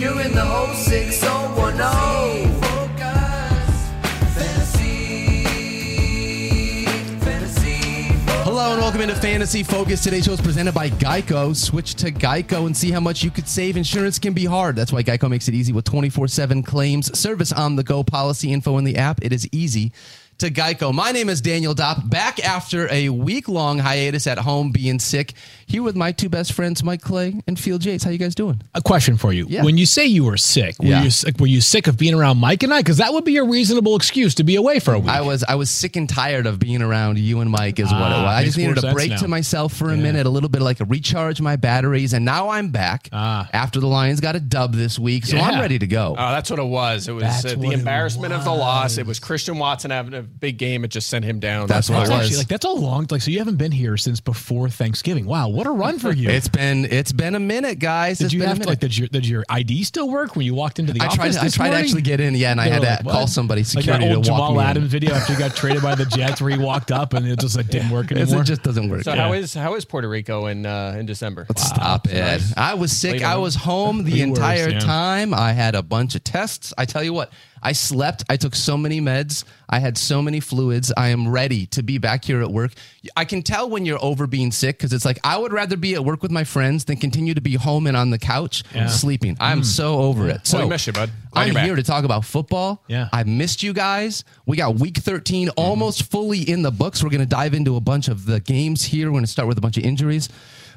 You're in the whole 6010. Hello and welcome into Fantasy Focus. Today's show is presented by Geico. Switch to Geico and see how much you could save. Insurance can be hard. That's why Geico makes it easy with 24 7 claims, service on the go, policy info in the app. It is easy to Geico. My name is Daniel Dopp, back after a week long hiatus at home being sick. Here with my two best friends, Mike Clay and Field Yates. How you guys doing? A question for you. Yeah. When you say you were sick, were, Yeah. you, sick- were you sick of being around Mike and I? Because that would be a reasonable excuse to be away for a week. I was I was sick and tired of being around you and Mike is what it Ah, was. I just needed a break now. to myself for a minute, a little bit of like a recharge my batteries, and now I'm back Ah. after the Lions got a dub this week, so I'm ready to go. Oh, that's what it was. It was uh, the it embarrassment of the loss. It was Christian Watson having a big game. It just sent him down. That's what it was. actually like that's a long like so you haven't been here since before Thanksgiving. Wow, what a run for you. It's been it's been a minute, guys. did It's you been have to like did your did your ID still work when you walked into the I office? tried. I this tried to actually get in. Yeah, and I had were to like, call what? somebody Like security that old to walk Jamal me in. Adams video after he got traded by the Jets where he walked up and it just like didn't work anymore. It just doesn't work. so Yeah. how is how is Puerto Rico in uh, in December? Stop it. Nice. I was sick. Late I was home the entire time. I had a bunch of tests. I tell you what, I slept. I took so many meds. I had so many fluids. I am ready to be back here at work. I can tell when you're over being sick because it's like I would rather be at work with my friends than continue to be home and on the couch sleeping. I'm so over it. So Well, we miss you, bud. Glad I'm here to talk about football. Yeah. I missed you guys. We got week 13 almost fully in the books. We're going to dive into a bunch of the games here. We're going to start with a bunch of injuries.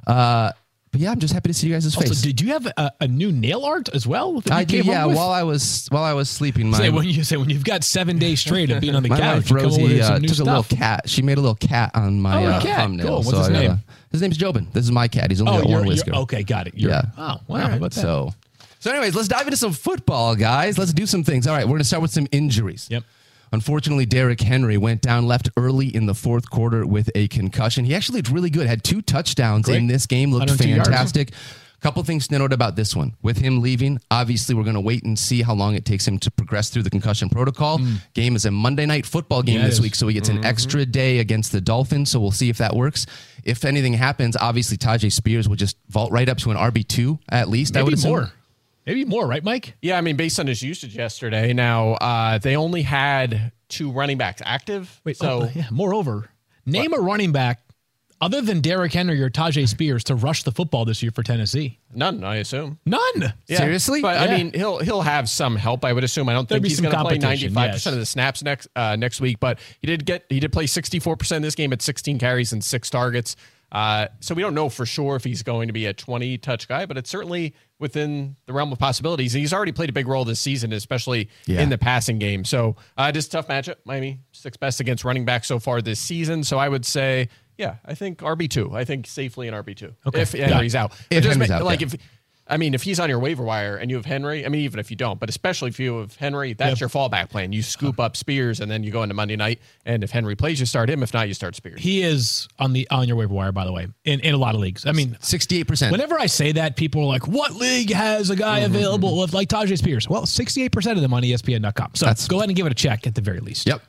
Uh, but yeah, I'm just happy to see you guys' face. also, did you have a, a new nail art as well? I home yeah. While I was while I was sleeping, my say when you say when you've got seven days straight of being on the couch, wife you come Rosie uh, took a little cat. She made a little cat on my Oh, uh, cat. thumbnail. Cool. What's so his I gotta- his name's Jobin. This is my cat. He's only Oh, got one whisker. okay. Got it. You're, Yeah. Oh, wow. How about that? So, so anyways, let's dive into some football, guys. Let's do some things. All right, we're gonna start with some injuries. Yep. Unfortunately, Derrick Henry went down, left early in the fourth quarter with a concussion. He actually looked really good. Had two touchdowns Great. in this game. Looked 102 yards. fantastic. Couple things to note about this one. With him leaving, obviously we're going to wait and see how long it takes him to progress through the concussion protocol. Game is a Monday night football game Mm. It this. Mm-hmm. week, so he gets an extra day against the Dolphins. So we'll see if that works. If anything happens, obviously Tyjae Spears will just vault right up to an RB two at least. I would Maybe assume. more. Maybe more, right, Mike? Yeah, I mean, based on his usage yesterday, now uh, they only had two running backs active. Wait, so oh, yeah. Moreover, name a running back other than Derrick Henry or Tyjae Spears to rush the football this year for Tennessee. none, I assume. None. Yeah. Seriously? But Yeah. I mean, he'll he'll have some help. I would assume. I don't There'd think he's going to play ninety competition, five yes. percent of the snaps next uh, next week. But he did get he did play sixty four percent in this game at sixteen carries and six targets. Uh, so we don't know for sure if he's going to be a twenty touch guy, but it's certainly within the realm of possibilities. He's already played a big role this season, especially Yeah. in the passing game. So uh, just a tough matchup. Miami sixth best against running back so far this season. So I would say. Yeah, I think RB two. I think safely in RB two. Okay. If Henry's it. out, If just Henry's out, like yeah. if I mean, if he's on your waiver wire and you have Henry, I mean, even if you don't, but especially if you have Henry, that's Yep. your fallback plan. You scoop up Spears and then you go into Monday night. And if Henry plays, you start him. If not, you start Spears. He is on the on your waiver wire, by the way, in, in a lot of leagues. I mean, Sixty-eight percent. whenever I say that, people are like, "What league has a guy Mm-hmm, available with like Tyjae Spears?" Well, sixty-eight percent of them on ESPN.com. So That's- go ahead and give it a check at the very least. Yep.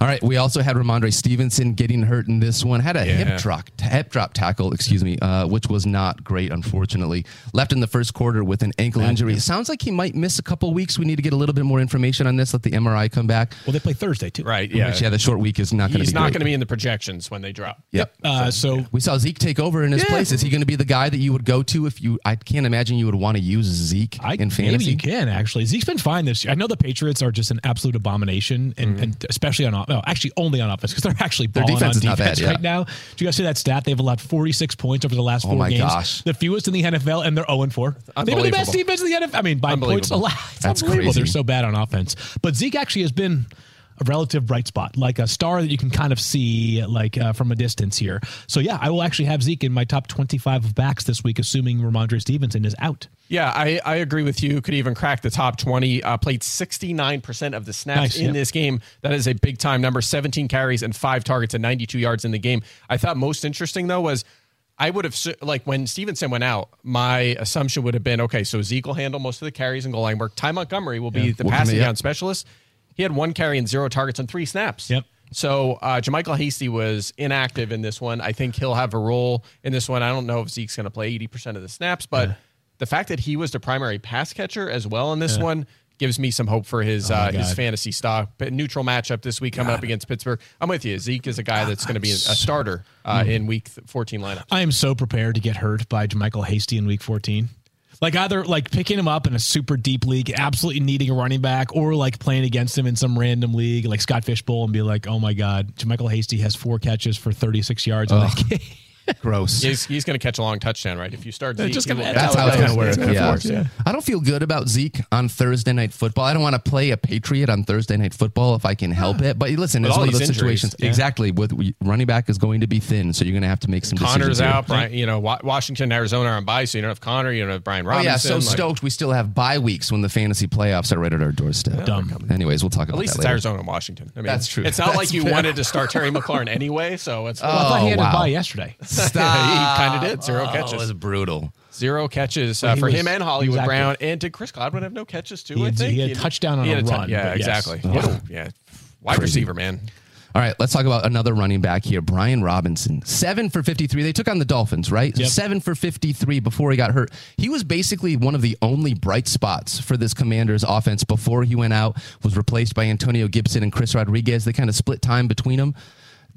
All right. We also had Rhamondre Stevenson getting hurt in this one. Had a hip drop, hip drop tackle, excuse me, uh, which was not great. Unfortunately, left in the first quarter with an ankle injury. It sounds like he might miss a couple weeks. We need to get a little bit more information on this. Let the MRI come back. Well, they play Thursday too. right. Yeah. Which, yeah, the short week is not going to be. he's not going to be in the projections when they drop. Yep. Uh, so We saw Zeke take over in his Yeah. place. Is he going to be the guy that you would go to if you? I can't imagine you would want to use Zeke I, in maybe fantasy. you can actually. Zeke's been fine this year. I know the Patriots are just an absolute abomination, and, Mm-hmm. and especially on well, actually only on offense because they're actually balling defense on is not defense bad, yeah. right now. Do you guys see that stat? They've allowed 46 points over the last four Oh my games, gosh. the fewest in the NFL, and they're 0 and 4. They've been the best defense in the NFL. I mean, by points Unbelievable. allowed. It's That's unbelievable. crazy. They're so bad on offense, but Zeke actually has been a relative bright spot, like a star that you can kind of see like uh, from a distance here. So yeah, I will actually have Zeke in my top 25 of backs this week, assuming Rhamondre Stevenson is out. Yeah, I, I agree with you. Could even crack the top 20. Uh, played 69% of the snaps Nice, in yeah. this game. That is a big time number 17 carries and five targets and 92 yards in the game. I thought most interesting, though, was I would have, like, when Stevenson went out, my assumption would have been okay, so Zeke will handle most of the carries and goal line work. Ty Montgomery will be the Will passing in, down specialist. He had one carry and zero targets and three snaps. Yep. So uh, JaMycal Hasty was inactive in this one. I think he'll have a role in this one. I don't know if Zeke's going to play 80% of the snaps, but the fact that he was the primary pass catcher as well in this one gives me some hope for his uh, his fantasy stock. But neutral matchup this week coming up against Pittsburgh. I'm with you. Zeke is a guy that's going to be a, a starter uh, in week 14 lineup. I am so prepared to get hurt by Michael Hasty in week 14. Like either like picking him up in a super deep league, absolutely needing a running back, or like playing against him in some random league like Scott Fish Bowl and be like, oh my God, Michael Hasty has four catches for 36 yards in that game. Gross. He's, he's going to catch a long touchdown, right? If you start Zeke, just gonna- That's how it's going to work. Yeah. course, yeah. I don't feel good about Zeke on Thursday night football. I don't want to play a Patriot on Thursday night football if I can help it. But listen, With it's all one of those injuries, situations. yeah. Exactly. With running back is going to be thin, so you're going to have to make some Conner's decisions. here. out. Brian, you know, Washington, and Arizona are on bye, so you don't have Conner. You don't have Brian Oh Robinson. yeah, so like- stoked. We still have bye weeks when the fantasy playoffs are right at our doorstep. Dumb. Anyways, we'll talk about At least that it's later. Arizona and Washington. I mean, That's true. It's not That's like you fair. wanted to start Terry McLaurin anyway, so it's. Oh I thought he Oh, had wow. a bye yesterday. Stop. he kind of did zero Oh, it catches. was brutal. Zero catches uh, for was- him and Hollywood was active. Brown. And did Chris Godwin have no catches too? He I think he had a touchdown on he a had ton- run, Yeah, but yes. exactly. What a- yeah, wide receiver, man. All right, let's talk about another running back here, Brian Robinson. Seven for 53. They took on the Dolphins, right? Yep. Seven for 53 before he got hurt. He was basically one of the only bright spots for this Commanders offense before he went out, was replaced by Antonio Gibson and Chris Rodriguez. They kind of split time between them.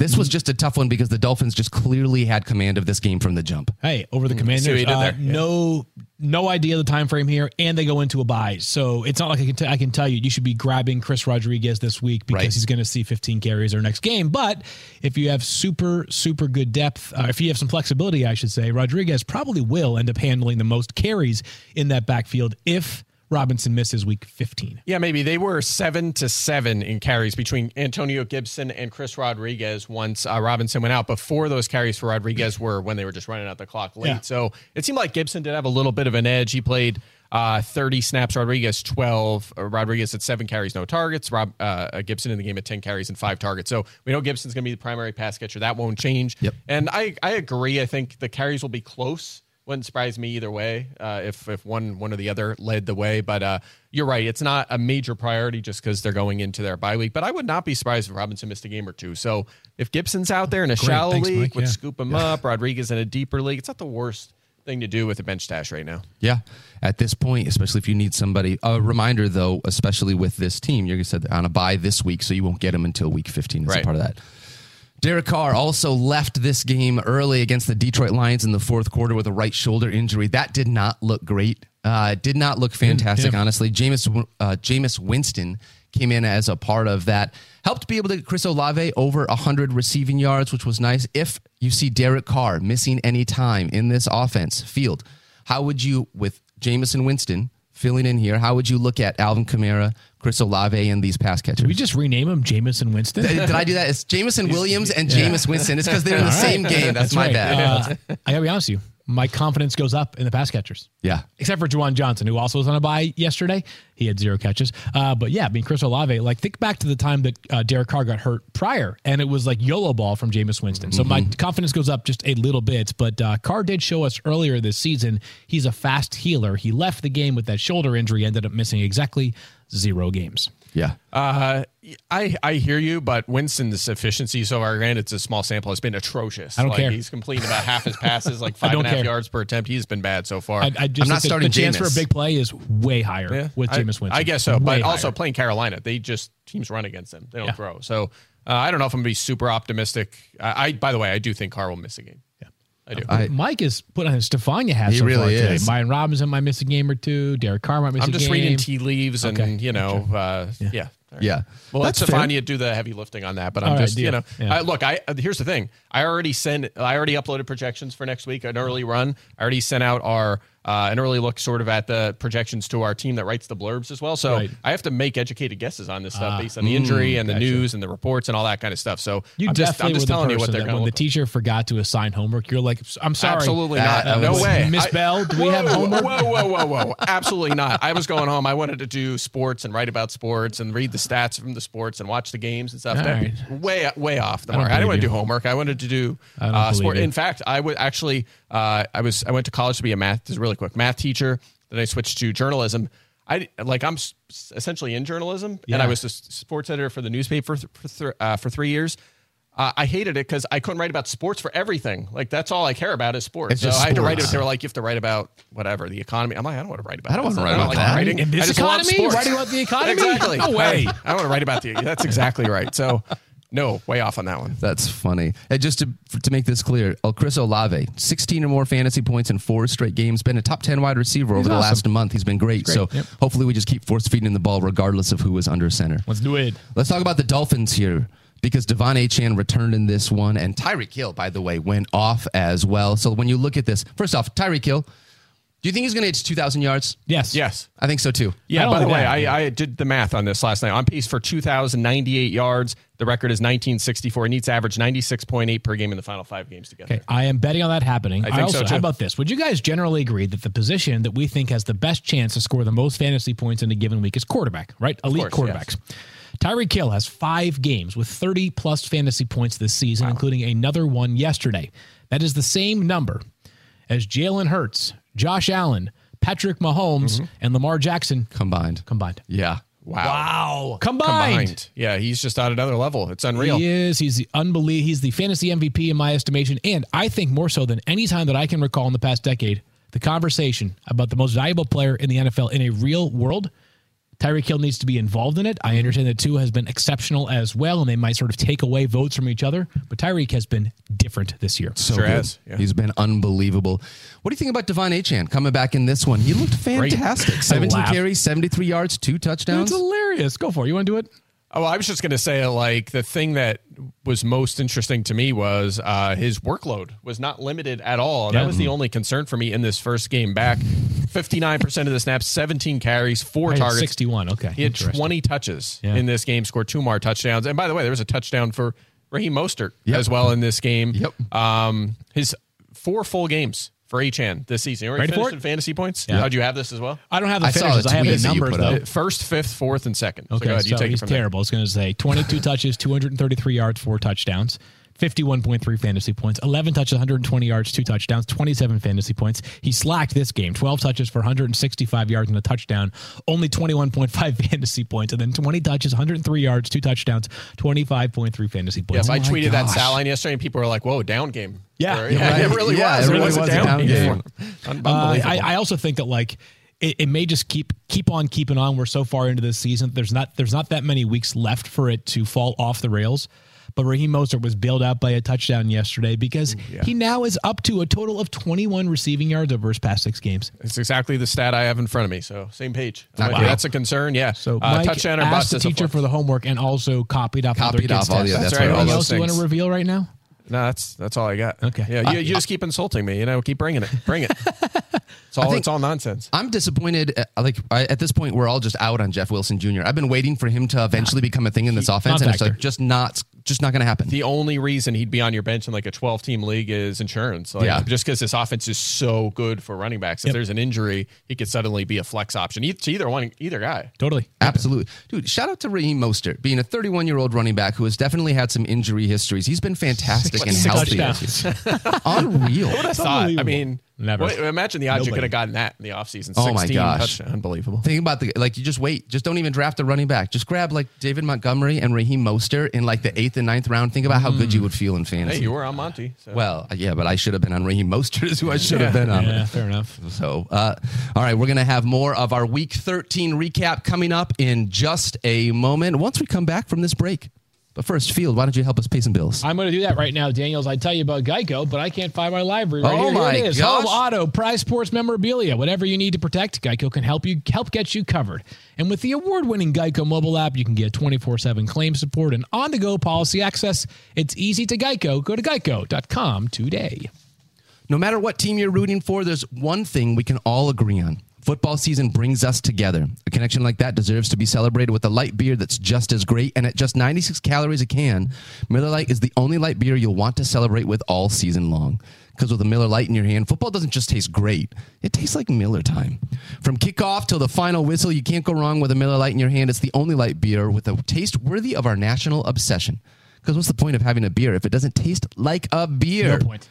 This was just a tough one because the Dolphins just clearly had command of this game from the jump. Hey, over the See what Commanders, uh, there? Yeah. no, no idea the time frame here, and they go into a bye. So it's not like I can, t- I can tell you you should be grabbing Chris Rodriguez this week because Right. he's going to see 15 carries our next game. But if you have super, super good depth, uh, if you have some flexibility, I should say, Rodriguez probably will end up handling the most carries in that backfield if Robinson misses week 15. Yeah, maybe they were seven to seven in carries between Antonio Gibson and Chris Rodriguez once uh, Robinson went out. Before those carries for Rodriguez were when they were just running out the clock late. Yeah. So it seemed like Gibson did have a little bit of an edge. He played uh, 30 snaps, Rodriguez 12. Uh, Rodriguez at seven carries, no targets. Rob uh, Gibson in the game at 10 carries and five targets. So we know Gibson's going to be the primary pass catcher. That won't change. Yep. And I, I agree. I think the carries will be close. Wouldn't surprise me either way uh, if if one one or the other led the way. But uh, you're right; it's not a major priority just because they're going into their bye week. But I would not be surprised if Robinson missed a game or two. So if Gibson's out there in a shallow Thanks, league, Mike. would Yeah. scoop him up. Rodriguez in a deeper league. It's not the worst thing to do with a bench stash right now. Yeah, at this point, especially if you need somebody. A reminder, though, especially with this team, you said they're on a bye this week, so you won't get them until week 15 as a Right. part of that. Derek Carr also left this game early against the Detroit Lions in the fourth quarter with a right shoulder injury. That did not look great. Uh, did not look fantastic, honestly. Jameis, uh, Jameis Winston came in as a part of that. Helped be able to get Chris Olave over 100 receiving yards, which was nice. If you see Derek Carr missing any time in this offense field, how would you, with Jameis Winston filling in here, how would you look at Alvin Kamara, Chris Olave, and these pass catchers? We just rename them Jamison Winston. Did I do that? It's Jameson Williams and Jameis Winston. It's because they're in the same game. That's, my right. bad. Uh, I gotta be honest with you. My confidence goes up in the pass catchers. yeah. except for Juwan Johnson, who also was on a bye yesterday. He had zero catches. Uh, but yeah, I mean, Chris Olave, like think back to the time that uh, Derek Carr got hurt prior, and it was like YOLO ball from Jameis Winston. So my confidence goes up just a little bit. But uh, Carr did show us earlier this season he's a fast healer. He left the game with that shoulder injury, ended up missing exactly zero games. Yeah. Uh, I I hear you, but Winston's efficiency so far, granted it's a small sample, has been atrocious. I don't like, care. He's completing about half his passes, like five don't and a half care. yards per attempt. He's been bad so far. I, I just I'm not think that starting the chance for a big play is way higher Yeah, with I- Jameis Winston. I guess so, Way but also playing Carolina, they just teams run against them. They don't Yeah. throw. So uh, I don't know if I'm gonna be super optimistic. I, I by the way, I do think Carr will miss a game. Yeah. I do. I- Mike is put on his Stephania hat He so far really today. is. Brian Robinson might miss a game or two. Derek Carr might miss I'm a just game. reading tea leaves and you know, uh, yeah. All right. Yeah. Well, That's fair. Stephania do the heavy lifting on that, but I'm All right, just, you know, Yeah. I, look, I here's the thing. I already sent, I already uploaded projections for next week, an early run. I already sent out our uh, an early look, sort of at the projections to our team that writes the blurbs as well. So Right. I have to make educated guesses on this stuff Ah, based on the injury and the gotcha. news and the reports and all that kind of stuff. So You I'm just, definitely I'm just telling you what they're going when the teacher forgot to assign homework, you're like, I'm sorry. Absolutely That- not. that no way. Miss Bell, do we have homework? Whoa, whoa, whoa, whoa. Absolutely not. I was going home. I wanted to do sports and write about sports and read the stats from the sports and watch the games and stuff. All That- right. Way, way off the I mark. I didn't want to do homework. I wanted to do uh, sport. you. In fact, I would actually, uh, I was, I went to college to be a math, this is really quick, math teacher. Then I switched to journalism. I like I'm s- essentially in journalism, and I was a sports editor for the newspaper for th- for, th- uh, for three years. Uh, I hated it because I couldn't write about sports for everything. Like that's all I care about is sports. It's so just I had to write it. They were like, you have to write about whatever the economy. I'm like, I don't want to write about. I don't wanna write about that. writing. In this I just love economy? Writing about the economy? Exactly. No way. I, I don't want to write about the. That's exactly right. So, no, way off on that one. That's funny. And just to, to make this clear, El Chris Olave, 16 or more fantasy points in four straight games, been a top 10 wide receiver over the last month. He's been great. So Yep. hopefully we just keep force feeding the ball regardless of who is under center. Let's do it. Let's talk about the Dolphins here because De'Von Achane returned in this one, and Tyreek Hill, by the way, went off as well. So when you look at this, first off, Tyreek Hill, do you think he's going to hit 2,000 yards? Yes. Yes. I think so too. Yeah. By the way, I, I did the math on this last night. On pace for 2,098 yards. The record is 1964. He needs to average 96.8 per game in the final five games together. Okay, I am betting on that happening. I, think also, so, too. how about this? Would you guys generally agree that the position that we think has the best chance to score the most fantasy points in a given week is quarterback, right? Elite course, quarterbacks. Tyreek Hill has five games with 30 plus fantasy points this season, including another one yesterday. That is the same number as Jalen Hurts, Josh Allen, Patrick Mahomes, Mm-hmm. and Lamar Jackson Combined. combined. Yeah. Wow. Combined. Combined. Yeah, he's just on another level. It's unreal. He is. He's the unbelievable. He's the fantasy MVP in my estimation, and I think more so than any time that I can recall in the past decade, the conversation about the most valuable player in the NFL in a real world. Tyreek Hill needs to be involved in it. I understand that Tua has been exceptional as well, and they might sort of take away votes from each other. But Tyreek has been different this year. So Sure good. yeah. He's been unbelievable. What do you think about De'Von Achane coming back in this one? He looked fantastic. 17 carries, 73 yards, two touchdowns. It's hilarious. Go for it. You want to do it? Oh, I was just going to say, like, the thing that was most interesting to me was uh, his workload was not limited at all. That Yeah. was the only concern for me in this first game back. 59% of the snaps, 17 carries, four I targets. 61. Okay. He had 20 touches Yeah. in this game, scored two more touchdowns. And by the way, there was a touchdown for Raheem Mostert Yep. as well in this game. Yep. Um, his four full games for Achane this season. You already Ready for it? in fantasy points? Yeah. How'd you have this as well? I don't have the I saw finishes. the I have tweet the that you numbers, put though. First, fifth, fourth, and second. So Okay, go ahead. so You take he's it from there. terrible. I was going to say 22 touches, 233 yards, four touchdowns. 51.3 fantasy points, 11 touches, 120 yards, two touchdowns, 27 fantasy points. He slacked this game, 12 touches for 165 yards and a touchdown, only 21.5 fantasy points, and then 20 touches, 103 yards, two touchdowns, 25.3 fantasy points. Yes, I my tweeted that gosh. stat line yesterday, and people were like, "Whoa, down game." Yeah. Or- Yeah, it really Yeah, was. it really was was a down game. Un- Uh, Unbelievable. I, I also think that like it, it may just keep keep on keeping on. We're so far into this season. There's not there's not that many weeks left for it to fall off the rails. But Raheem Mostert was bailed out by a touchdown yesterday because he now is up to a total of 21 receiving yards over his past six games. it's exactly the stat I have in front of me. So same page. Wow. That's a concern. Yeah. So uh, Mike touchdown or asked bust the as a teacher for the homework and also copied off other Copied kids' off all the- tests. that's right, Anything those else you want to reveal right now? No, that's that's all I got. Okay. Yeah, you, you just keep insulting me. You know, keep bringing it. Bring it. It's all it's all nonsense. I'm disappointed. uh, Like I, at this point, we're all just out on Jeff Wilson Jr. I've been waiting for him to eventually become a thing in this offense, and it's like just not, just not going to happen. The only reason he'd be on your bench in like a 12 team league is insurance. Like, Yeah. Just because this offense is so good for running backs. If Yep. there's an injury, he could suddenly be a flex option e- to either one, either guy. Totally. Absolutely. Dude, shout out to Raheem Mostert, being a 31 year old running back who has definitely had some injury histories. He's been fantastic and Six healthy. touchdowns. Unreal. I thought. I mean, Never. what- imagine the odds you Nobody. could have gotten that in the offseason. 16 Oh my gosh. touchdown. Unbelievable. Think about the like. You just wait. Just don't even draft a running back. Just grab like David Montgomery and Raheem Mostert in like the eighth and ninth round. Think about how good you would feel in fantasy. Hey, you were on Monty. So. well, yeah, but I should have been on Raheem Mostert. Is who I should have been on. Yeah, fair enough. So, uh, all right, we're going to have more of our Week 13 recap coming up in just a moment once we come back from this break. But first, Field, why don't you help us pay some bills? I'm going to do that right now, Daniels. I tell you about Geico, but I can't find my library. Oh right Oh here. my Here it is. gosh. Home auto, prize sports memorabilia, whatever you need to protect, Geico can help you help get you covered. And with the award-winning Geico mobile app, you can get 24/7 claim support and on-the-go policy access. It's easy to Geico. Go to geico.com today. No matter what team you're rooting for, there's one thing we can all agree on. Football season brings us together. A connection like that deserves to be celebrated with a light beer that's just as great. And at just 96 calories a can, Miller Lite is the only light beer you'll want to celebrate with all season long. Because with a Miller Lite in your hand, football doesn't just taste great, it tastes like Miller time. From kickoff till the final whistle, you can't go wrong with a Miller Lite in your hand. It's the only light beer with a taste worthy of our national obsession. Because what's the point of having a beer if it doesn't taste like a beer? No point.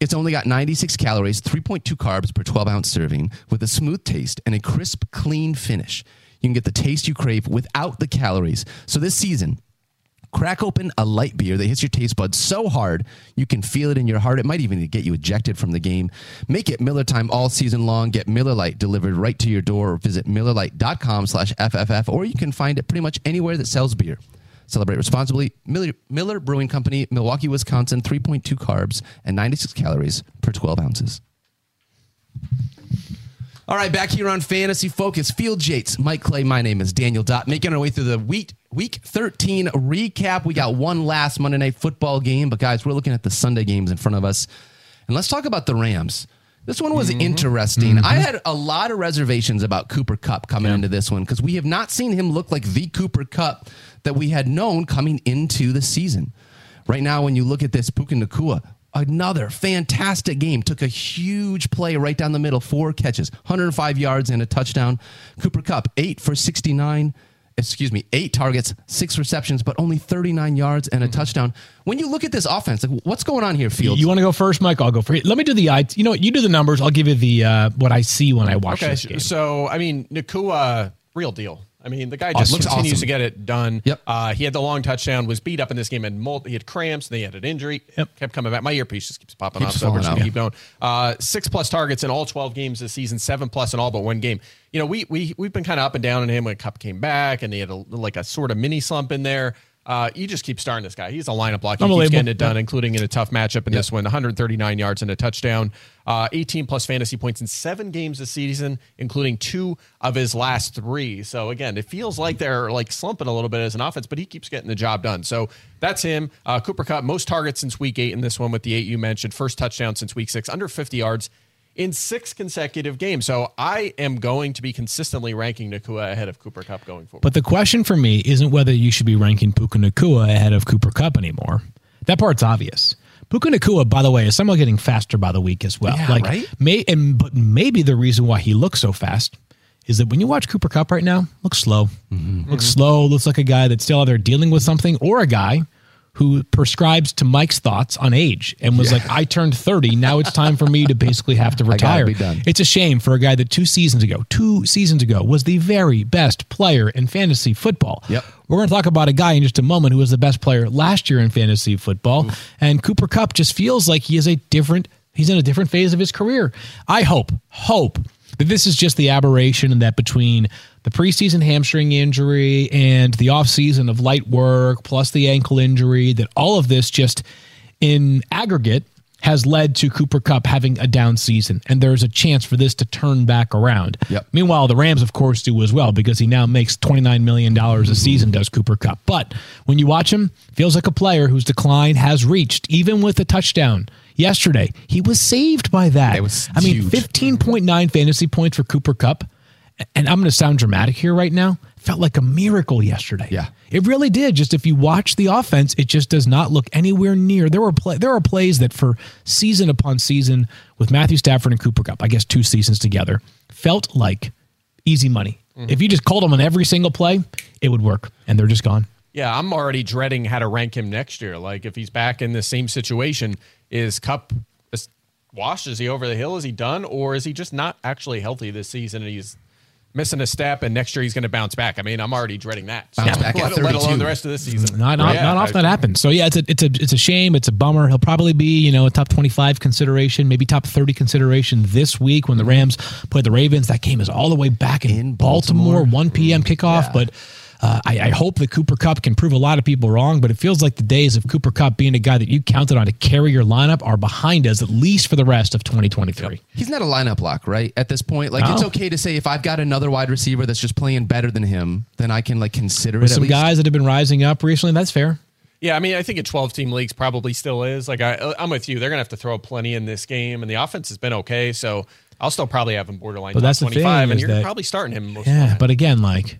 It's only got 96 calories, 3.2 carbs per 12 ounce serving, with a smooth taste and a crisp, clean finish. You can get the taste you crave without the calories. So this season, Crack open a light beer that hits your taste buds so hard you can feel it in your heart. It might even get you ejected from the game. Make it Miller time all season long. Get Miller Lite delivered right to your door or visit MillerLite.com slash FFF or you can find it pretty much anywhere that sells beer. Celebrate responsibly. Miller, Miller Brewing Company, Milwaukee, Wisconsin, 3.2 carbs and 96 calories per 12 ounces. All right, back here on Fantasy Focus, Field Yates, Mike Clay. My name is Daniel Dopp. Making our way through the week week 13 recap. We got one last Monday night football game, but guys, we're looking at the Sunday games in front of us. And let's talk about the Rams. This one was mm-hmm. interesting. I mm-hmm. had a lot of reservations about Cooper Kupp coming into this one because we have not seen him look like the Cooper Kupp that we had known coming into the season. Right now, when you look at this, Puka Nacua, another fantastic game. Took a huge play right down the middle, four catches, 105 yards and a touchdown. Cooper Kupp, eight for 69. Excuse me, eight targets, six receptions, but only 39 yards and a touchdown. When you look at this offense, like what's going on here, Fields? You want to go first, Mike? I'll go first. Let me do the I. You know what? You do the numbers. I'll give you the uh, what I see when I watch Okay, this game. so I mean, Nacua, real deal. I mean, the guy Oh, just continues awesome. to get it done. Yep. Uh, he had the long touchdown, was beat up in this game, and mul- he had cramps, and he had an injury. Yep. Kept coming back. My earpiece just keeps popping Keeps off, so we're just gonna keep going. Uh, six plus targets in all twelve games this season, seven plus in all but one game. You know, we we we've been kind of up and down on him when Kupp came back, and he had a, like a sort of mini slump in there. Uh, you just keep starting this guy. He's a lineup block. He keeps getting it done, including in a tough matchup in this one. 139 yards and a touchdown, uh, 18 plus fantasy points in seven games this season, including two of his last three. So again, it feels like they're like slumping a little bit as an offense, but he keeps getting the job done. So that's him. Uh, Cooper Kupp, most targets since week eight in this one with the eight you mentioned. First touchdown since week six, under 50 yards in six consecutive games. So I am going to be consistently ranking Nacua ahead of Cooper Kupp going forward. But the question for me isn't whether you should be ranking Puka Nacua ahead of Cooper Kupp anymore. That part's obvious. Puka Nacua, by the way, is somehow getting faster by the week as well. Yeah, like, right? May and but maybe the reason why he looks so fast is that when you watch Cooper Kupp right now, looks slow, Mm-hmm. looks slow, looks like a guy that's still either dealing with something or a guy who prescribes to Mike's thoughts on age and was like, I turned 30. Now it's time for me to basically have to retire. It's a shame for a guy that two seasons ago, two seasons ago, was the very best player in fantasy football. Yep. We're going to talk about a guy in just a moment who was the best player last year in fantasy football. And Cooper Kupp just feels like he is a different, he's in a different phase of his career. I hope, hope that this is just the aberration and that between the preseason hamstring injury and the offseason of light work plus the ankle injury, that all of this just in aggregate has led to Cooper Kupp having a down season, and there's a chance for this to turn back around. Yep. Meanwhile, the Rams, of course, do as well because he now makes $29 million a season, does Cooper Kupp. But when you watch him, feels like a player whose decline has reached, even with a touchdown yesterday. He was saved by that. It was I mean, huge. 15.9 fantasy points for Cooper Kupp. And I'm going to sound dramatic here right now. Felt like a miracle yesterday. Yeah. It really did. Just if you watch the offense, it just does not look anywhere near. There were play, there are plays that for season upon season with Matthew Stafford and Cooper Kupp, I guess two seasons together, felt like easy money. Mm-hmm. If you just called them on every single play, it would work, and they're just gone. Yeah, I'm already dreading how to rank him next year. Like if he's back in the same situation, is Kupp washed? Is he over the hill? Is he done, or is he just not actually healthy this season and he's missing a step? And next year he's going to bounce back. I mean, I'm already dreading that. Bounce back at let, let 32. alone the rest of the season. Not, not, Yeah, not often I- that happens. So yeah, it's a it's a it's a shame. It's a bummer. He'll probably be you know a top twenty five consideration, maybe top thirty consideration this week when the Rams play the Ravens. That game is all the way back in, In Baltimore, Baltimore. one p.m. kickoff. But uh, I, I hope that Cooper Kupp can prove a lot of people wrong. But it feels like the days of Cooper Kupp being a guy that you counted on to carry your lineup are behind us at least for the rest of twenty twenty three. He's not a lineup lock, right? At this point, like it's okay to say if I've got another wide receiver that's just playing better than him, then I can like consider With it. at some least. guys that have been rising up recently, that's fair. Yeah, I mean, I think a 12 team leagues probably still is. Like, I, I'm with you. They're going to have to throw plenty in this game, and the offense has been okay. So I'll still probably have him borderline But top that's the 25, thing and you're that- probably starting him. Most of the Yeah, time. but again, like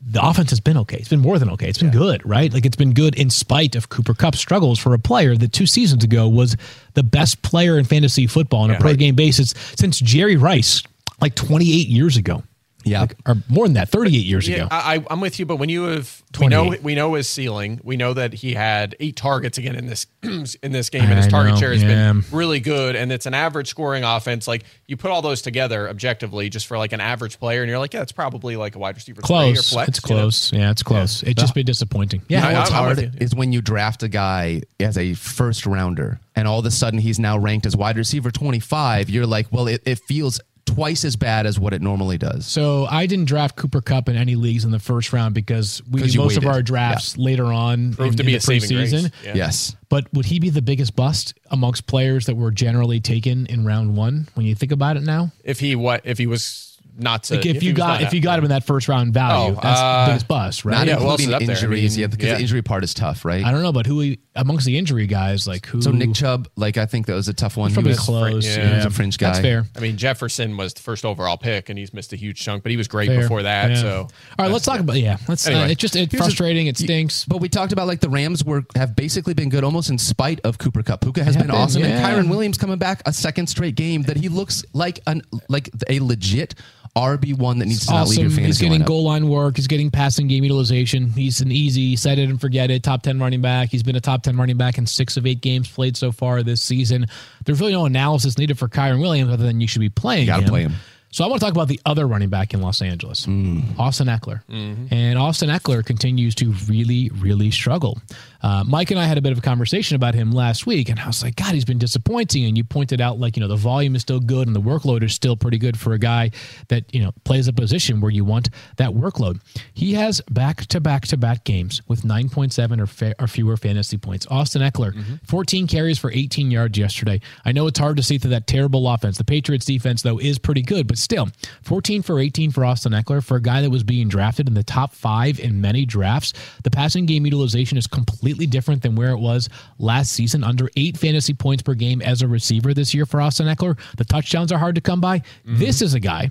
the offense has been okay. It's been more than okay. It's been good, right? Like it's been good in spite of Cooper Kupp struggles for a player that two seasons ago was the best player in fantasy football on a per game basis since Jerry Rice, like 28 years ago. Yeah. Like, or more than that, 38 years Yeah, ago. I, I- I'm with you, but when you have we know we know his ceiling, we know that he had eight targets again in this in this game, and his I target know, share has yeah. been really good, and it's an average scoring offense. Like you put all those together objectively, just for like an average player, and you're like, yeah, it's probably like a wide receiver three or close. flex. it's you know? close. Yeah, it's close. It's just be disappointing. Yeah. You know what's I'm hard with you. is when you draft a guy as a first rounder and all of a sudden he's now ranked as wide receiver 25. You're like, well, it, it feels twice as bad as what it normally does. So I didn't draft Cooper Kupp in any leagues in the first round because we do you most of our drafts later on Proved in, to in be the a saving preseason. Yeah. Yes. But would he be the biggest bust amongst players that were generally taken in round one? When you think about it now, If he what if he was not to like if, he you got if a- you got him in that first round value, Oh, that's uh, the biggest bust, right? Not Yeah, including is up there? I injuries, mean, yeah, because yeah. the injury part is tough, right? I don't know, but who he- amongst the injury guys, like who? So Nick Chubb, like I think that was a tough one. He probably was- close. yeah, Yeah, he was a fringe guy. That's fair. I mean, Jefferson was the first overall pick, and he's missed a huge chunk, but he was great Fair. before that. Yeah. So, all right, let's talk about yeah. Let's. Uh, Anyway. it just it's Here's a- frustrating. it stinks. But we talked about like the Rams were have basically been good almost in spite of Cooper Kupp. Puka has been, been, awesome, yeah. and Kyren Williams coming back a second straight game that he looks like an like a legit RB one that needs to not leave your awesome. fantasy He's getting lineup. goal line work. He's getting passing game utilization. He's an easy set it and forget it top 10 running back. He's been a top 10 running back in six of eight games played so far this season. There's really no analysis needed for Kyren Williams other than you should be playing Gotta him. play him. So I want to talk about the other running back in Los Angeles, Mm. Austin Ekeler. Mm-hmm. And Austin Ekeler continues to really, really struggle. Uh, Mike and I had a bit of a conversation about him last week, and I was like, God, he's been disappointing. And you pointed out, like, you know, the volume is still good and the workload is still pretty good for a guy that, you know, plays a position where you want that workload. He has back to back to back games with 9.7 or, fa- or fewer fantasy points. Austin Ekeler, 14 carries for 18 yards yesterday. I know it's hard to see through that terrible offense. The Patriots defense, though, is pretty good, but still, 14 for 18 for Austin Ekeler for a guy that was being drafted in the top five in many drafts. The passing game utilization is completely different than where it was last season, under eight fantasy points per game as a receiver this year for Austin Ekeler. The touchdowns are hard to come by. This is a guy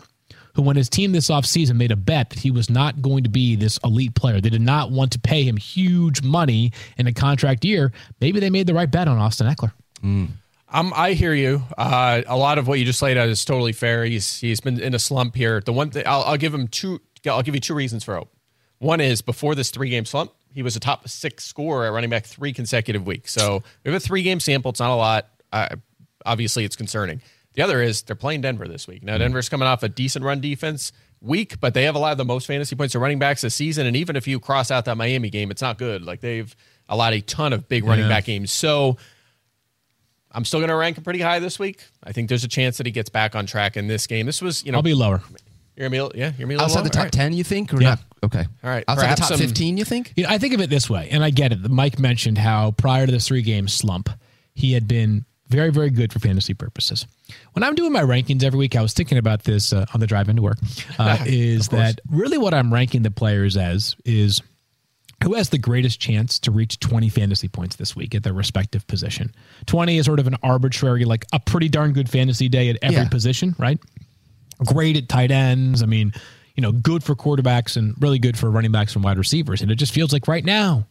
who, when his team this offseason made a bet that he was not going to be this elite player, they did not want to pay him huge money in a contract year. Maybe they made the right bet on Austin Ekeler. Um, I hear you. Uh, a lot of what you just laid out is totally fair. He's he's been in a slump here. The one thing I'll, I'll give him two. I'll give you two reasons for hope. One is before this three game slump, he was a top six scorer at running back three consecutive weeks. So we have a three game sample. It's not a lot. Uh, obviously, it's concerning. The other is they're playing Denver this week. Now Denver's coming off a decent run defense week, but they have allowed the most fantasy points to running backs this season. And even if you cross out that Miami game, it's not good. Like they've allowed a ton of big running back games. So I'm still going to rank him pretty high this week. I think there's a chance that he gets back on track in this game. This was, you know, I'll be lower. You're gonna be, yeah, you're gonna be Outside the top All right. 10, you think? Or Yeah. not? Okay. All right. Outside the top 15, you think? You know, I think of it this way, and I get it. Mike mentioned how prior to this three game slump, he had been very, very good for fantasy purposes. When I'm doing my rankings every week, I was thinking about this uh, on the drive into work. Uh, is that really what I'm ranking the players as? Is who has the greatest chance to reach 20 fantasy points this week at their respective position? 20 is sort of an arbitrary, like a pretty darn good fantasy day at every Yeah. position, right? Great at tight ends. I mean, you know, good for quarterbacks and really good for running backs and wide receivers. And it just feels like right now,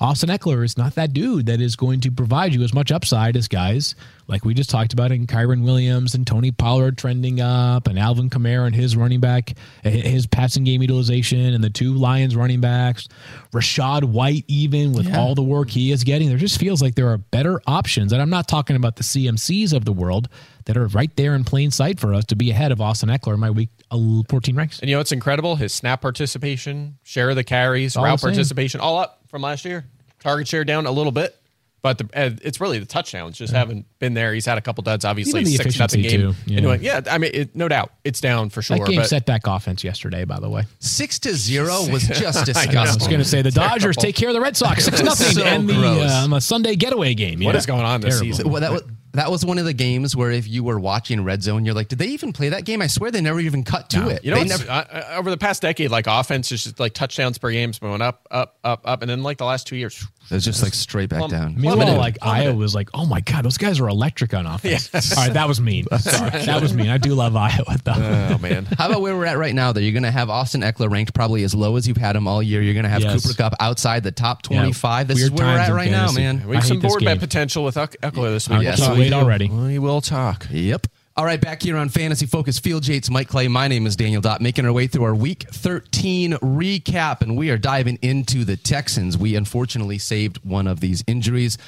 Austin Ekeler is not that dude that is going to provide you as much upside as guys like we just talked about in Kyren Williams and Tony Pollard trending up and Alvin Kamara and his running back, his passing game utilization and the two Lions running backs, Rachaad White, even with all the work he is getting. There just feels like there are better options. And I'm not talking about the CMCs of the world that are right there in plain sight for us to be ahead of Austin Ekeler in my week 14 ranks. And you know it's incredible? His snap participation, share of the carries, All route the participation, all up from last year. Target share down a little bit, but the, uh, it's really the touchdowns just haven't been there. He's had a couple duds, obviously Even the six nothing game. too. Yeah. Anyway, yeah, I mean, it, no doubt, it's down for sure. That game but set back offense yesterday, by the way. Six to zero was just I. I was going to say the Dodgers take care of the Red Sox six nothing So to end the gross. uh, on a Sunday getaway game. What Yeah. is going on this Terrible. season? Well, that was that was one of the games where if you were watching Red Zone, you're like, did they even play that game? I swear they never even cut to No. it. You know, never. uh, uh, over the past decade, like offense is just like touchdowns per game's going up, up, up, up, and then like the last two years, it's was just like straight back Plum- down. Meanwhile, Plummeted. like Plummeted. Iowa was like, oh my god, those guys are electric on offense. All right, that was mean. Sorry, that was mean. I do love Iowa though. oh man, How about where we're at right now? Though you're going to have Austin Ekeler ranked probably as low as you've had him all year. You're going to have Yes. Cooper Kupp outside the top Yeah. 25. This Weird is where we're at in right now, man. we have some hate board bet potential with Eck- Ekeler this week. Yes, can't we already. We will talk. Yep. All right, back here on Fantasy Focus Field Yates, Mike Clay. My name is Daniel Dopp, making our way through our Week 13 recap, and we are diving into the Texans. We unfortunately saved one of these injuries.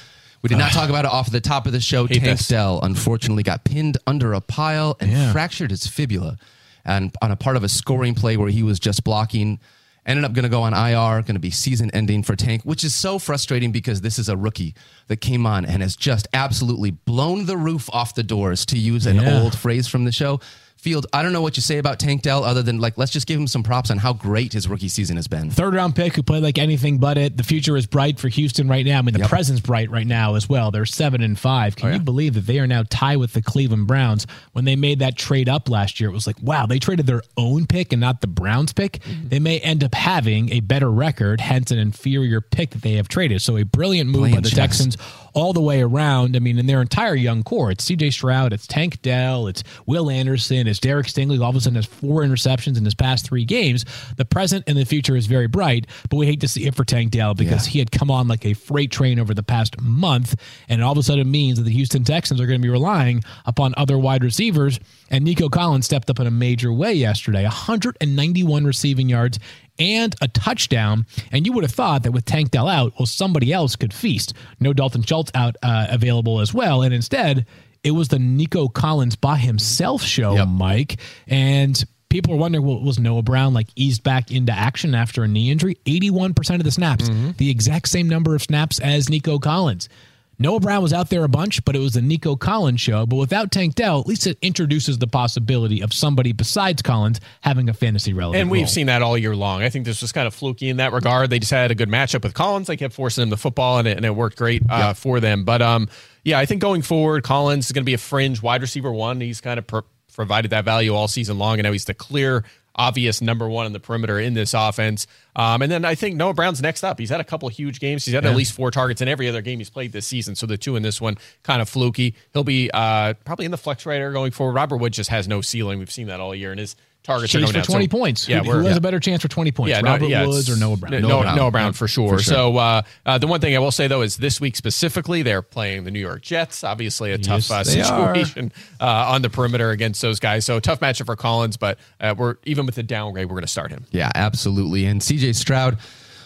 We did not talk about it off the top of the show. Hate Tank this. Dell unfortunately got pinned under a pile and Yeah. fractured his fibula, and on a part of a scoring play where he was just blocking. Ended up going to go on IR, going to be season ending for Tank, which is so frustrating because this is a rookie that came on and has just absolutely blown the roof off the doors, to use an Yeah. old phrase from the show. Field, I don't know what you say about Tank Dell other than like, let's just give him some props on how great his rookie season has been. Third round pick who played like anything but it. The future is bright for Houston right now. I mean, the Yep. present's bright right now as well. They're seven and five. Can oh, you believe that they are now tied with the Cleveland Browns? When they made that trade up last year, it was like, wow, they traded their own pick and not the Browns pick. Mm-hmm. They may end up having a better record, hence an inferior pick that they have traded. So a brilliant move Playing by the chess. Texans all the way around. I mean, in their entire young core, it's CJ Stroud, it's Tank Dell, it's Will Anderson, it's Derek Stingley. All of a sudden has four interceptions in his past three games. The present and the future is very bright, but we hate to see it for Tank Dell because Yeah. he had come on like a freight train over the past month, and all of a sudden means that the Houston Texans are going to be relying upon other wide receivers. And Nico Collins stepped up in a major way yesterday, 191 receiving yards and a touchdown. And you would have thought that with Tank Dell out, well, somebody else could feast. No Dalton Schultz out uh, available as well, and instead it was the Nico Collins by himself show, Yep. Mike, and. People are wondering, well, was Noah Brown like eased back into action after a knee injury? 81% of the snaps, the exact same number of snaps as Nico Collins. Noah Brown was out there a bunch, but it was the Nico Collins show. But without Tank Dell, at least it introduces the possibility of somebody besides Collins having a fantasy relevant. And we've role. seen that all year long. I think this was kind of fluky in that regard. They just had a good matchup with Collins. They kept forcing him the football, and it, and it worked great uh, for them. But um, yeah, I think going forward, Collins is going to be a fringe wide receiver one. He's kind of pro- provided that value all season long, and now he's the clear, obvious number one on the perimeter in this offense. Um, and then I think Noah Brown's next up. He's had a couple huge games. He's had at least four targets in every other game he's played this season. So the two in this one kind of fluky. He'll be uh, probably in the flex right going forward. Robert Wood just has no ceiling. We've seen that all year, and his targets are going for down. 20 So- points. Yeah, who, who has yeah. a better chance for 20 points? Yeah, no, Robert yeah, Woods or Noah Brown? No, Noah Noah Brown. Brown, Brown for sure. For sure. So uh, uh, the one thing I will say though is this week specifically, they're playing the New York Jets. Obviously, a tough Yes, uh, situation uh, on the perimeter against those guys. So a tough matchup for Collins, but uh, we're even with the downgrade, we're going to start him. Yeah, absolutely. And CJ Stroud,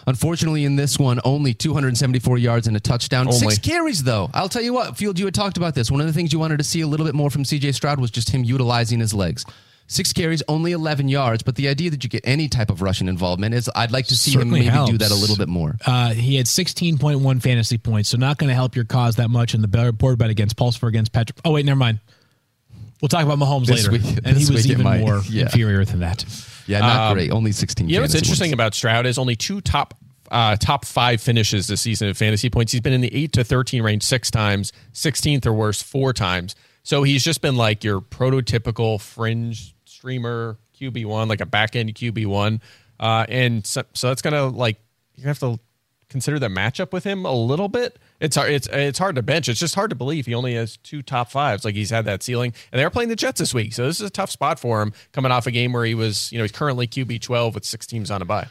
unfortunately, in this one, only 274 yards and a touchdown. Only. Six carries, though. I'll tell you what, Field, you had talked about this. One of the things you wanted to see a little bit more from CJ Stroud was just him utilizing his legs. Six carries, only 11 yards, but the idea that you get any type of rushing involvement is I'd like to see Certainly him maybe helps. do that a little bit more. Uh, he had 16.1 fantasy points, so not going to help your cause that much in the board bet against Pulsifer against Patrick. Oh, wait, never mind. We'll talk about Mahomes This later. week- and he was even might. more Yeah. inferior than that. Yeah, not great. Only 16 You know what's interesting points. about Stroud is only two top uh, top five finishes this season in fantasy points. He's been in the eight to thirteen range six times, sixteenth or worse four times. So he's just been like your prototypical fringe streamer QB one, like a back end QB one, uh, and so, so that's gonna like you have to consider the matchup with him a little bit. It's hard. It's it's hard to bench. It's just hard to believe he only has two top fives. Like he's had that ceiling, and they're playing the Jets this week, so this is a tough spot for him coming off a game where he was, you know, he's currently QB twelve with six teams on a bye.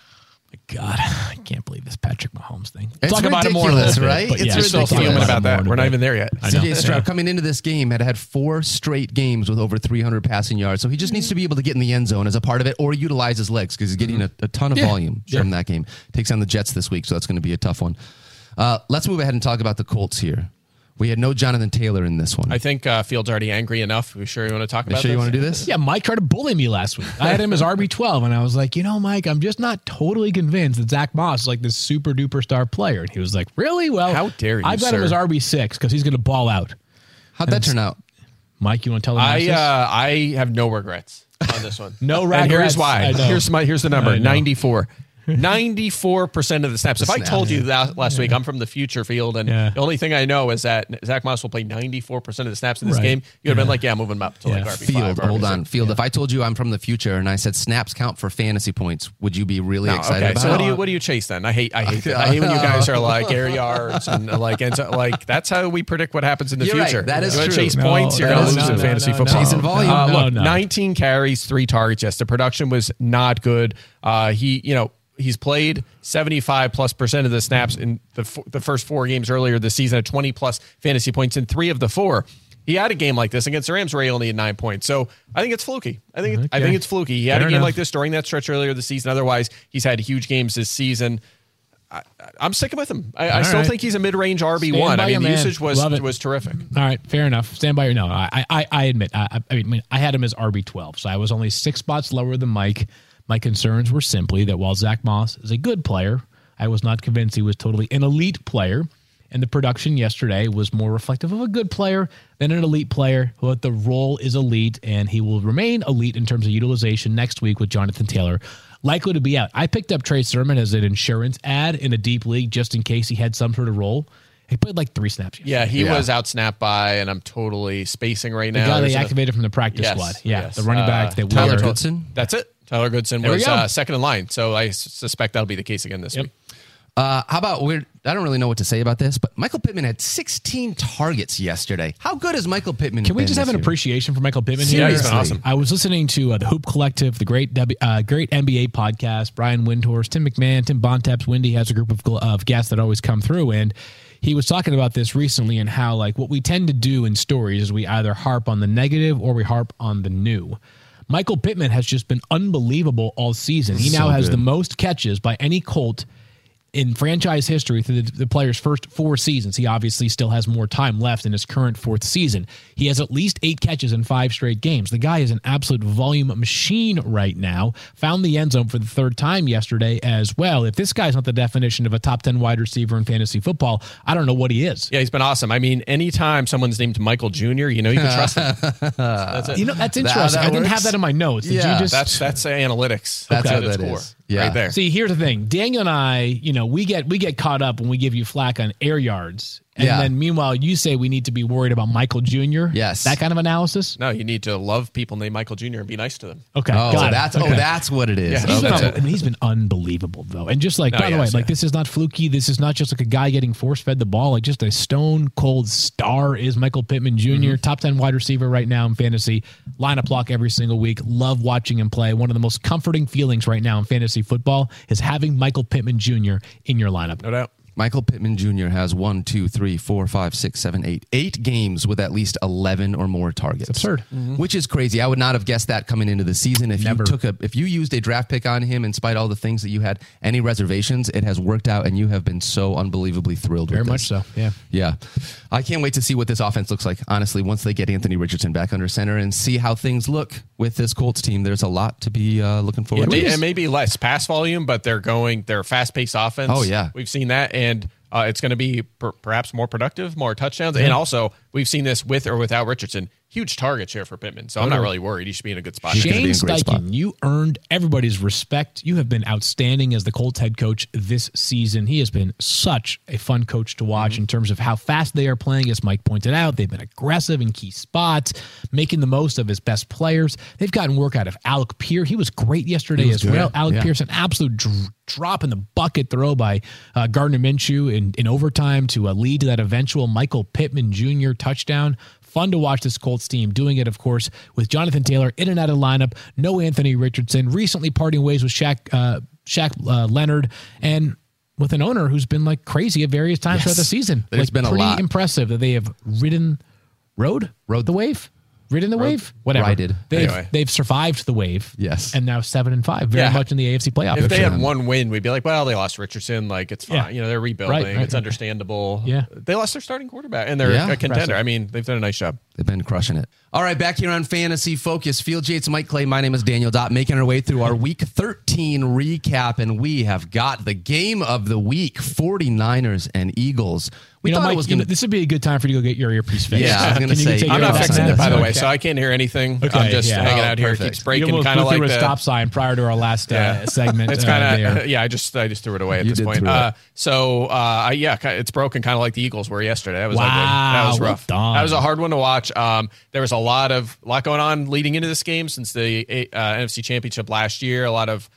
God, I can't believe this Patrick Mahomes thing. It's talk about it more in a bit, right? It's yeah, You're still ridiculous. fuming Talk about that. We're not even there yet. CJ Stroud coming into this game had had four straight games with over 300 passing yards, so he just needs to be able to get in the end zone as a part of it, or utilize his legs because he's getting a, a ton of volume from that game. Takes on the Jets this week, so that's going to be a tough one. Uh, let's move ahead and talk about the Colts here. We had no Jonathan Taylor in this one. I think uh, Field's already angry enough. Are you sure you want to talk you about? sure you want to do this? Yeah, Mike tried to bully me last week. I had him as RB12, and I was like, you know, Mike, I'm just not totally convinced that Zach Moss is like this super duper star player. And he was like, really? Well, How dare you, I've got him as RB6 because he's going to ball out. How'd that turn out? Mike, you want to tell him I uh, I have no regrets on this one. No And regrets. here's why. Here's my here's the number. 94. 94% of the snaps. If I told you that last week, I'm from the future field, and Yeah. the only thing I know is that Zach Moss will play 94% of the snaps in this Right. game, you would have been like, yeah, moving him up to like Yeah. RB5. Field, or hold on. Field, if I told you I'm from the future and I said snaps count for fantasy points, would you be really No, excited okay, about so it? what do you what do you chase then? I hate I hate that. I hate when you guys are like air yards and like and so, like that's how we predict what happens in the You're right. future. That is you true. chase No, points, you're that gonna lose not- in no, fantasy no, football. Chasing volume. Uh, No, look, no. 19 carries, three targets. Yes, the production was not good. Uh, he you know he's played 75 plus percent of the snaps in the the first four games earlier this season at 20 plus fantasy points in three of the four. He had a game like this against the Rams where he only had nine points. So I think it's fluky. I think it, I think it's fluky. He had Fair a game enough. like this during that stretch earlier this season. Otherwise, he's had huge games this season. I, I'm sticking with him. I, I still right. think he's a mid-range RB one. I mean, the usage was was terrific. All right, fair enough. Stand by your no. I I, I admit. I, I mean, I had him as RB twelve, so I was only six spots lower than Mike. My concerns were simply that while Zach Moss is a good player, I was not convinced he was totally an elite player. And the production yesterday was more reflective of a good player than an elite player. But the role is elite, and he will remain elite in terms of utilization next week with Jonathan Taylor likely to be out. I picked up Trey Sermon as an insurance ad in a deep league just in case he had some sort of role. He played like three snaps. yesterday. Yeah, he Yeah. was out snapped by, and I'm totally spacing right now. The now. guy There's they a- activated from the practice Yes, squad. Yeah, yes. the running back Uh, that we Tyler are- Goodson. That's it. Tyler Goodson There was go. uh, second in line, so I suspect that'll be the case again this Yep. week. Uh, how about we're? I don't really know what to say about this, but Michael Pittman had 16 targets yesterday. How good is Michael Pittman? Can we been just have an year? appreciation for Michael Pittman Yeah, here? he's been awesome. I was listening to uh, the Hoop Collective, the great W- uh, great NBA podcast. Brian Windhorst, Tim McMahon, Tim Bontemps, Wendy has a group of, of guests that always come through, and he was talking about this recently and how like what we tend to do in stories is we either harp on the negative or we harp on the new. Michael Pittman has just been unbelievable all season. He now has good. the most catches by any Colt in franchise history through the, the player's first four seasons. He obviously still has more time left in his current fourth season. He has at least eight catches in five straight games. The guy is an absolute volume machine right now. Found the end zone for the third time yesterday as well. If this guy's not the definition of a top 10 wide receiver in fantasy football, I don't know what he is. Yeah, he's been awesome. I mean, anytime someone's named Michael Jr., you know you can trust him. that's it. You know, that's interesting. that I didn't have that in my notes. Did Yeah, you just That's that's analytics. That's at what its that core. is. Yeah. Right there. See, here's the thing. Daniel and I, you know, we get we get caught up when we give you flack on air yards. And Yeah. then meanwhile you say we need to be worried about Michael Jr. Yes. That kind of analysis? no, you need to love people named Michael Jr. and be nice to them. Okay. Oh, got it. that's Okay. oh, that's what it is. Yeah. He's Okay. been, I mean, he's been unbelievable though, and just like No, by the way, yes, like this is not fluky. This is not just like a guy getting force fed the ball. Like just a stone cold star is Michael Pittman junior Mm-hmm. top ten wide receiver right now in fantasy. Lineup block every single week. Love watching him play. One of the most comforting feelings right now in fantasy football is having Michael Pittman Jr. in your lineup. No doubt. Michael Pittman Jr. has one, two, three, four, five, six, seven, eight, eight games with at least eleven or more targets. absurd. which is crazy. I would not have guessed that coming into the season. If Never. you took a, if you used a draft pick on him, in spite of all the things that you had any reservations, it has worked out, and you have been so unbelievably thrilled. Very with much this. so. Yeah. Yeah, I can't wait to see what this offense looks like. Honestly, once they get Anthony Richardson back under center and see how things look with this Colts team, there's a lot to be uh, looking It forward may, to. it may be less pass volume, but they're going. They're fast paced offense. Oh, yeah. we've seen that, and uh, it's going to be per, perhaps more productive, more touchdowns, and also we've seen this with or without Richardson. Huge target share for Pittman, so I'm not really worried. He should be in a good spot. Shane be in a great spot. Steichen, you earned everybody's respect. You have been outstanding as the Colts head coach this season. He has been such a fun coach to watch Mm-hmm. in terms of how fast they are playing. As Mike pointed out, they've been aggressive in key spots, making the most of his best players. They've gotten work out of Alec Pierce. He was great yesterday was as good. well. Alec Yeah. Pierce, an absolute dr- drop in the bucket throw by uh, Gardner Minshew in, in overtime to uh, lead to that eventual Michael Pittman Jr. touchdown. Fun to watch this Colts team doing it, of course, with Jonathan Taylor in and out of the lineup. No Anthony Richardson. Recently parting ways with Shaq, uh, Shaq uh, Leonard, and with an owner who's been like crazy at various times Yes. throughout the season. There's like, been a pretty impressive that they have ridden, rode, Rode- the wave, ridden the wave, whatever. Rided. They've Anyway. they've survived the wave. Yes. and now seven and five, very Yeah. much in the AFC playoff. If they had one win, we'd be like, well, they lost Richardson. Like, it's fine. Yeah. You know, they're rebuilding. Right, right, it's right. understandable. Yeah. They lost their starting quarterback, and they're Yeah. a contender. Impressive. I mean, they've done a nice job. They've been crushing it. All right, back here on Fantasy Focus, Field Yates, Mike Clay. My name is Daniel Dopp, making our way through our Week 13 recap, and we have got the game of the week: 49ers and Eagles. We you know, thought Mike, it was you going know, to. this would be a good time for you to go get your earpiece fixed. Yeah, I was gonna say, I'm not fixing it, by the way, Okay. so I can't hear anything. Okay, I'm just yeah. hanging Oh, out here. It keeps breaking, almost kind of like a stop sign prior to our last uh, Yeah. segment. It's uh, kind there. of yeah. I just I just threw it away at You this point. Uh, so uh, yeah, it's broken, kind of like the Eagles were yesterday. That was ugly. That was rough. done. That was a hard one to watch. Um, there was a lot of lot going on leading into this game since the uh, NFC Championship last year. A lot of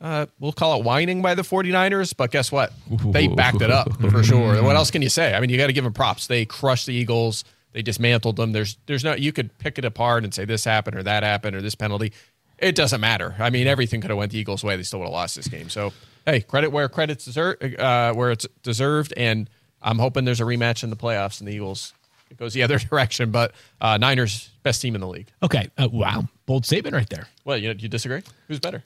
uh, we'll call it whining by the 49ers, but guess what? They backed it up for sure. What else can you say? I mean, you got to give them props. They crushed the Eagles. They dismantled them. There's there's no you could pick it apart and say this happened or that happened or this penalty. It doesn't matter. I mean, everything could have went the Eagles' way. They still would have lost this game. So hey, credit where credit's deserved, uh, where it's deserved, and I'm hoping there's a rematch in the playoffs and the Eagles it goes the other direction. But uh, Niners best team in the league. Okay. Uh, wow. Bold statement right there. Well, you you disagree? Who's better?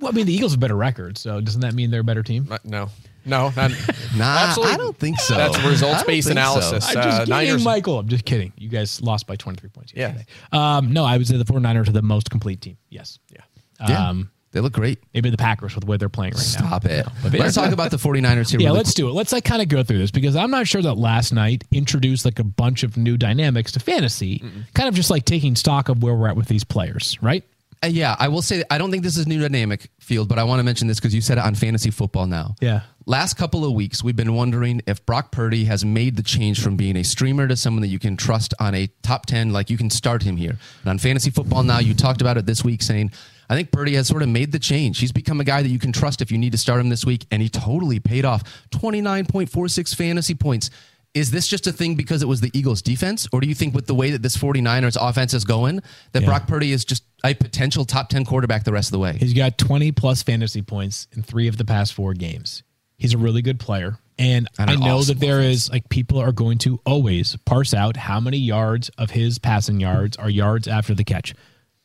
Well, I mean, the Eagles have a better record, so doesn't that mean they're a better team? Uh, no, no, not, Nah, absolutely. I don't think so. That's results-based think so. analysis. I'm just Uh, kidding, Niners- Michael. I'm just kidding. You guys lost by 23 points Yeah. Um, no, I would say the 49ers are the most complete team. Yes. Yeah. Yeah, Um, they look great. maybe the Packers with the way they're playing right now. Stop it. but Let's talk about the 49ers here. Yeah, really let's do it. Let's like kind of go through this because I'm not sure that last night introduced like a bunch of new dynamics to fantasy, kind of just like taking stock of where we're at with these players, right? Uh, yeah, I will say I don't think this is new dynamic field, but I want to mention this because you said it on fantasy football now. Yeah. Last couple of weeks, we've been wondering if Brock Purdy has made the change from being a streamer to someone that you can trust on a top 10, like you can start him here. And on fantasy football now, you talked about it this week saying, I think Purdy has sort of made the change. He's become a guy that you can trust if you need to start him this week, and he totally paid off 29.46 fantasy points. Is this just a thing because it was the Eagles defense? Or do you think with the way that this 49ers offense is going, that Yeah. Brock Purdy is just a potential top 10 quarterback the rest of the way? He's got 20 plus fantasy points in three of the past four games. He's a really good player. And I know awesome that there is like people are going to always parse out how many yards of his passing yards are yards after the catch.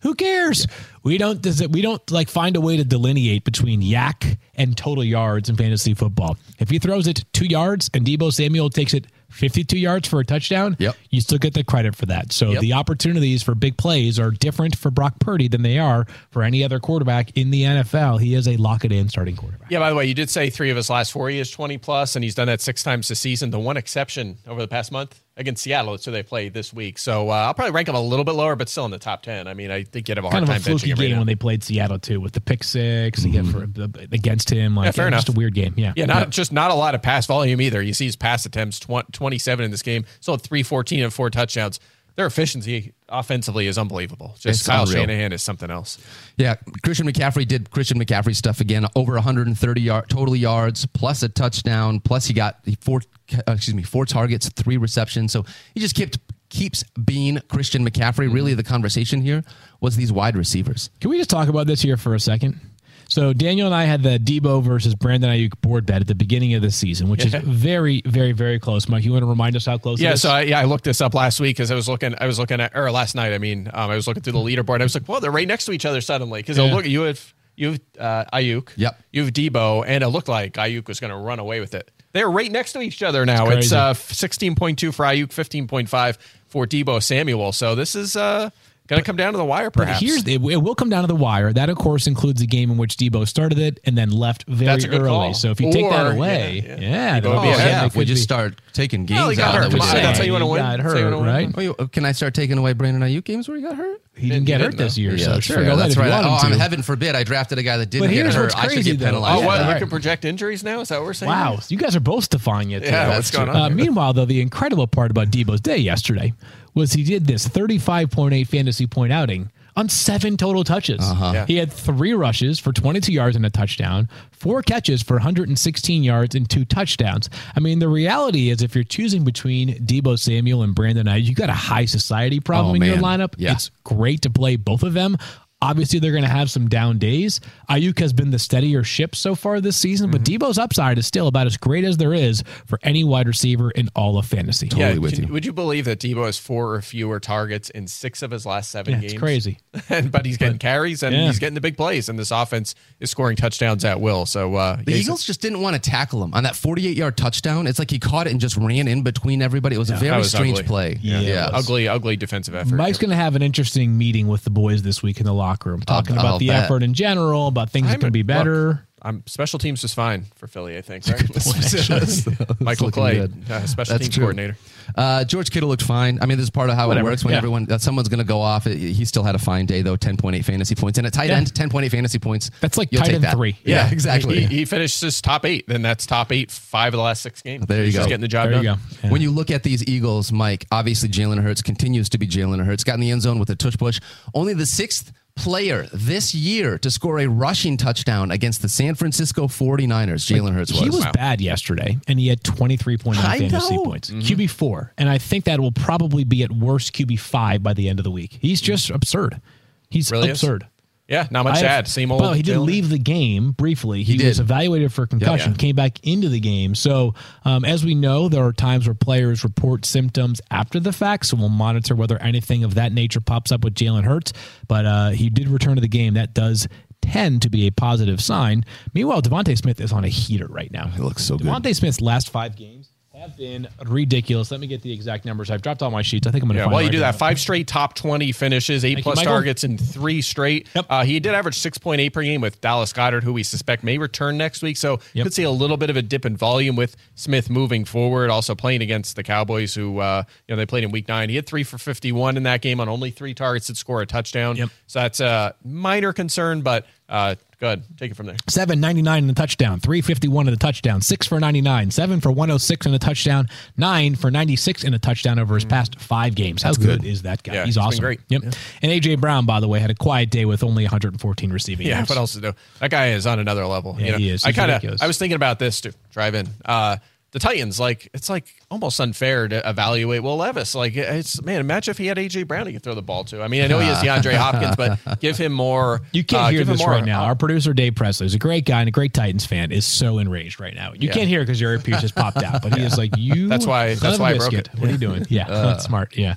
Who cares? We don't does it we don't like find a way to delineate between YAC and total yards in fantasy football. If he throws it 2 yards and Deebo Samuel takes it 52 yards for a touchdown, Yep. you still get the credit for that. So Yep. the opportunities for big plays are different for Brock Purdy than they are for any other quarterback in the NFL. He is a lock it in starting quarterback. Yeah, by the way, you did say three of his last four he is 20 plus, and he's done that six times this season. The one exception over the past month against Seattle, So they play this week. So uh, I'll probably rank them a little bit lower, but still in the top 10. I mean, I think you'd have a hard Kind of a time benching fluky him right game now. when they played Seattle too, with the pick six again for against him. Like Yeah, fair enough. just a weird game. Yeah, Yeah, not just not a lot of pass volume either. You see his pass attempts tw- 27 in this game. Still had 314 and four touchdowns. Their efficiency offensively is unbelievable. Just It's Kyle unreal. Shanahan is something else. Yeah, Christian McCaffrey did Christian McCaffrey stuff again. Over 130 yard, total yards, plus a touchdown, plus he got four. Uh, excuse me, four targets, three receptions. So he just kept keeps being Christian McCaffrey. Really, the conversation here was these wide receivers. Can we just talk about this here for a second? So Daniel and I had the Deebo versus Brandon Aiyuk board bet at the beginning of the season, which is very, very, very close. Mike, you want to remind us how close? Yeah, it is? so I, yeah, I looked this up last week because I was looking, I was looking at, or last night, I mean, um, I was looking through the leaderboard. I was like, well, they're right next to each other suddenly because Yeah. look, you have you have uh, Aiyuk, Yep. you have Deebo, and it looked like Aiyuk was going to run away with it. They're right next to each other now. It's It's, uh, sixteen point two for Aiyuk, fifteen point five for Deebo Samuel. So this is uh, going to come down to the wire, But perhaps. here's it, it will come down to the wire. That of course includes a game in which Deebo started it and then left very That's a good early. call. So if you take that away, yeah, yeah, yeah. then be all of a ahead. sudden yeah, if we just be- start taking games Well, out, hurt. that would Come on, say- that's how you wanna win. Got That's you hurt, wanna win. right? Oh, you- can I start taking away Brandon Aiyuk games where he got hurt? He didn't Didn't- get hurt didn't, this though. year, so that's sure, fair. go That's if you right. Oh, I'm heaven forbid I drafted a guy that didn't But get here's hurt. what's I should crazy, get though. penalized. Oh, what? for that. You can project injuries now? Is that what we're saying? Wow, you guys are both defying it. Yeah, today. what's going on Uh, meanwhile, though, the incredible part about Deebo's day yesterday was he did this 35.8 fantasy point outing on seven total touches. Uh-huh. Yeah. He had three rushes for 22 yards and a touchdown, four catches for 116 yards and two touchdowns. I mean, the reality is if you're choosing between Deebo Samuel and Brandon Aiyuk, you got a high society problem Oh, in your lineup. Yeah. It's great to play both of them. Obviously, they're going to have some down days. Aiyuk has been the steadier ship so far this season, but Mm-hmm. Deebo's upside is still about as great as there is for any wide receiver in all of fantasy. Totally Yeah, with can- you. Would you believe that Deebo has four or fewer targets in six of his last seven Yeah, games? it's crazy. and but he's getting carries and yeah. he's getting the big plays, and this offense is scoring touchdowns at will. So uh, The yeah, he's- Eagles just didn't want to tackle him on that 48 yard touchdown. It's like he caught it and just ran in between everybody. It was a very was strange ugly. play. Yeah, it ugly, ugly defensive effort. Mike's going to have an interesting meeting with the boys this week in the locker room, talking I'll about the bet. effort in general, about things that I'm- can be look, better. I'm special teams is fine for Philly. I think. Right? It's Michael looking Clay, uh, special That's teams true. coordinator. Uh, George Kittle looked fine. I mean, this is part of how Whatever, it works. When yeah. everyone, that someone's going to go off, it, he still had a fine day though. 10.8 fantasy points and at tight Yeah. end, 10.8 fantasy points. That's like You'll tight end that. three. Yeah, Yeah, exactly. He, he finished his top eight, then that's top eight five of the last six games. There you He's go. Just getting the job There you done. go. Yeah. When you look at these Eagles, Mike, obviously Jalen Hurts continues to be Jalen Hurts. Got in the end zone with a touch push. Only the sixth player this year to score a rushing touchdown against the San Francisco 49ers. Jalen Hurts was. He was Wow. bad yesterday, and he had 23.9 I fantasy know. points. Mm-hmm. QB4. And I think that will probably be at worst QB5 by the end of the week. He's just absurd. He's Really is? Yeah, not much I to add. Same old. Well, he did leave the game briefly. He, He was evaluated for concussion, Yeah. came back into the game. So, um, as we know, there are times where players report symptoms after the fact. So we'll monitor whether anything of that nature pops up with Jalen Hurts. But uh, he did return to the game. That does tend to be a positive sign. Meanwhile, DeVonta Smith is on a heater right now. He looks so good. DeVonta Smith's last five games have been ridiculous. Let me get the exact numbers. I've dropped all my sheets. I think I'm going to Yeah, well, you right do now. that five straight top 20 finishes, eight Thank plus targets in three straight. Yep. Uh, he did average 6.8 per game with Dallas Goedert, who we suspect may return next week. So Yep. could see a little bit of a dip in volume with Smith moving forward. Also playing against the Cowboys, who uh, you know they played in Week Nine. He had three for 51 in that game on only three targets to score a touchdown. Yep. So that's a minor concern, but uh, good. Take it from there. Seven ninety nine in the touchdown, three fifty one in the touchdown, six for ninety nine, seven for one hundred six in the touchdown, nine for ninety six in the touchdown over his past five games. How good. is that guy? Yeah, He's he's awesome. great. Yep. And AJ Brown, by the way, had a quiet day with only one hundred and fourteen receiving. Yeah, yards. what else to do? That guy is on another level. Yeah, you know? he is. I kind of. I was thinking about this to drive in. Uh, the Titans, like it's like almost unfair to evaluate Will Levis. Like it's man, imagine if he had AJ Brown he could throw the ball to. I mean, I know he has DeAndre Hopkins, but give him more. You can't uh, hear give this more- right now. Our producer Dave Presley is a great guy and a great Titans fan. Is so enraged right now. You Yeah. can't hear because your earpiece just popped out, but he is like you. That's why- that's why I broke biscuit. it. What are you doing? Yeah, that's smart. Yeah.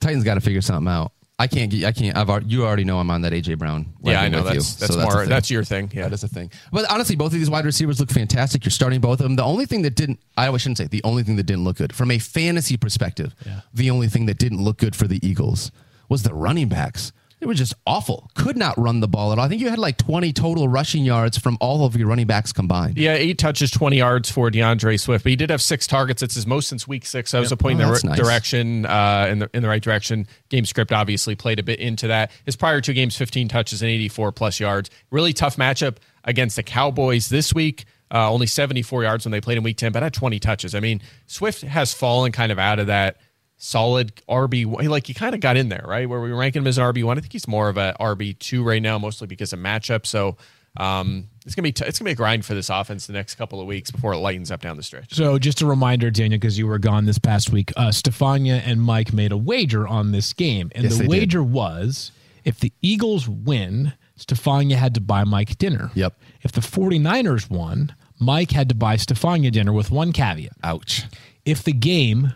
Titans got to figure something out. I can't. get- I can't. I've. You already know I'm on that AJ Brown. Yeah, I know with you, that's that's so a more that's your thing. Yeah, That is a thing. But honestly, both of these wide receivers look fantastic. You're starting both of them. The only thing that didn't, I shouldn't say, the only thing that didn't look good from a fantasy perspective, Yeah. the only thing that didn't look good for the Eagles was the running backs. They was just awful. Could not run the ball at all. I think you had like 20 total rushing yards from all of your running backs combined. Yeah, eight touches, 20 yards for D'Andre Swift, but he did have six targets. It's his most since week six. That was a point Oh, in the nice. direction, uh, in the in the right direction. Game script obviously played a bit into that. His prior two games, 15 touches and 84 plus yards. Really tough matchup against the Cowboys this week. Uh, only 74 yards when they played in week 10, but had 20 touches. I mean, Swift has fallen kind of out of that solid RB. Like he kind of got in there, right? Where we rank him as an RB one. I think he's more of a RB two right now, mostly because of matchup. So um, it's gonna be t- it's gonna be a grind for this offense the next couple of weeks before it lightens up down the stretch. So just a reminder, Daniel, because you were gone this past week, uh, Stephania and Mike made a wager on this game. And Yes, the they did. wager was if the Eagles win, Stephania had to buy Mike dinner. Yep. If the 49ers won, Mike had to buy Stephania dinner with one caveat. Ouch. If the game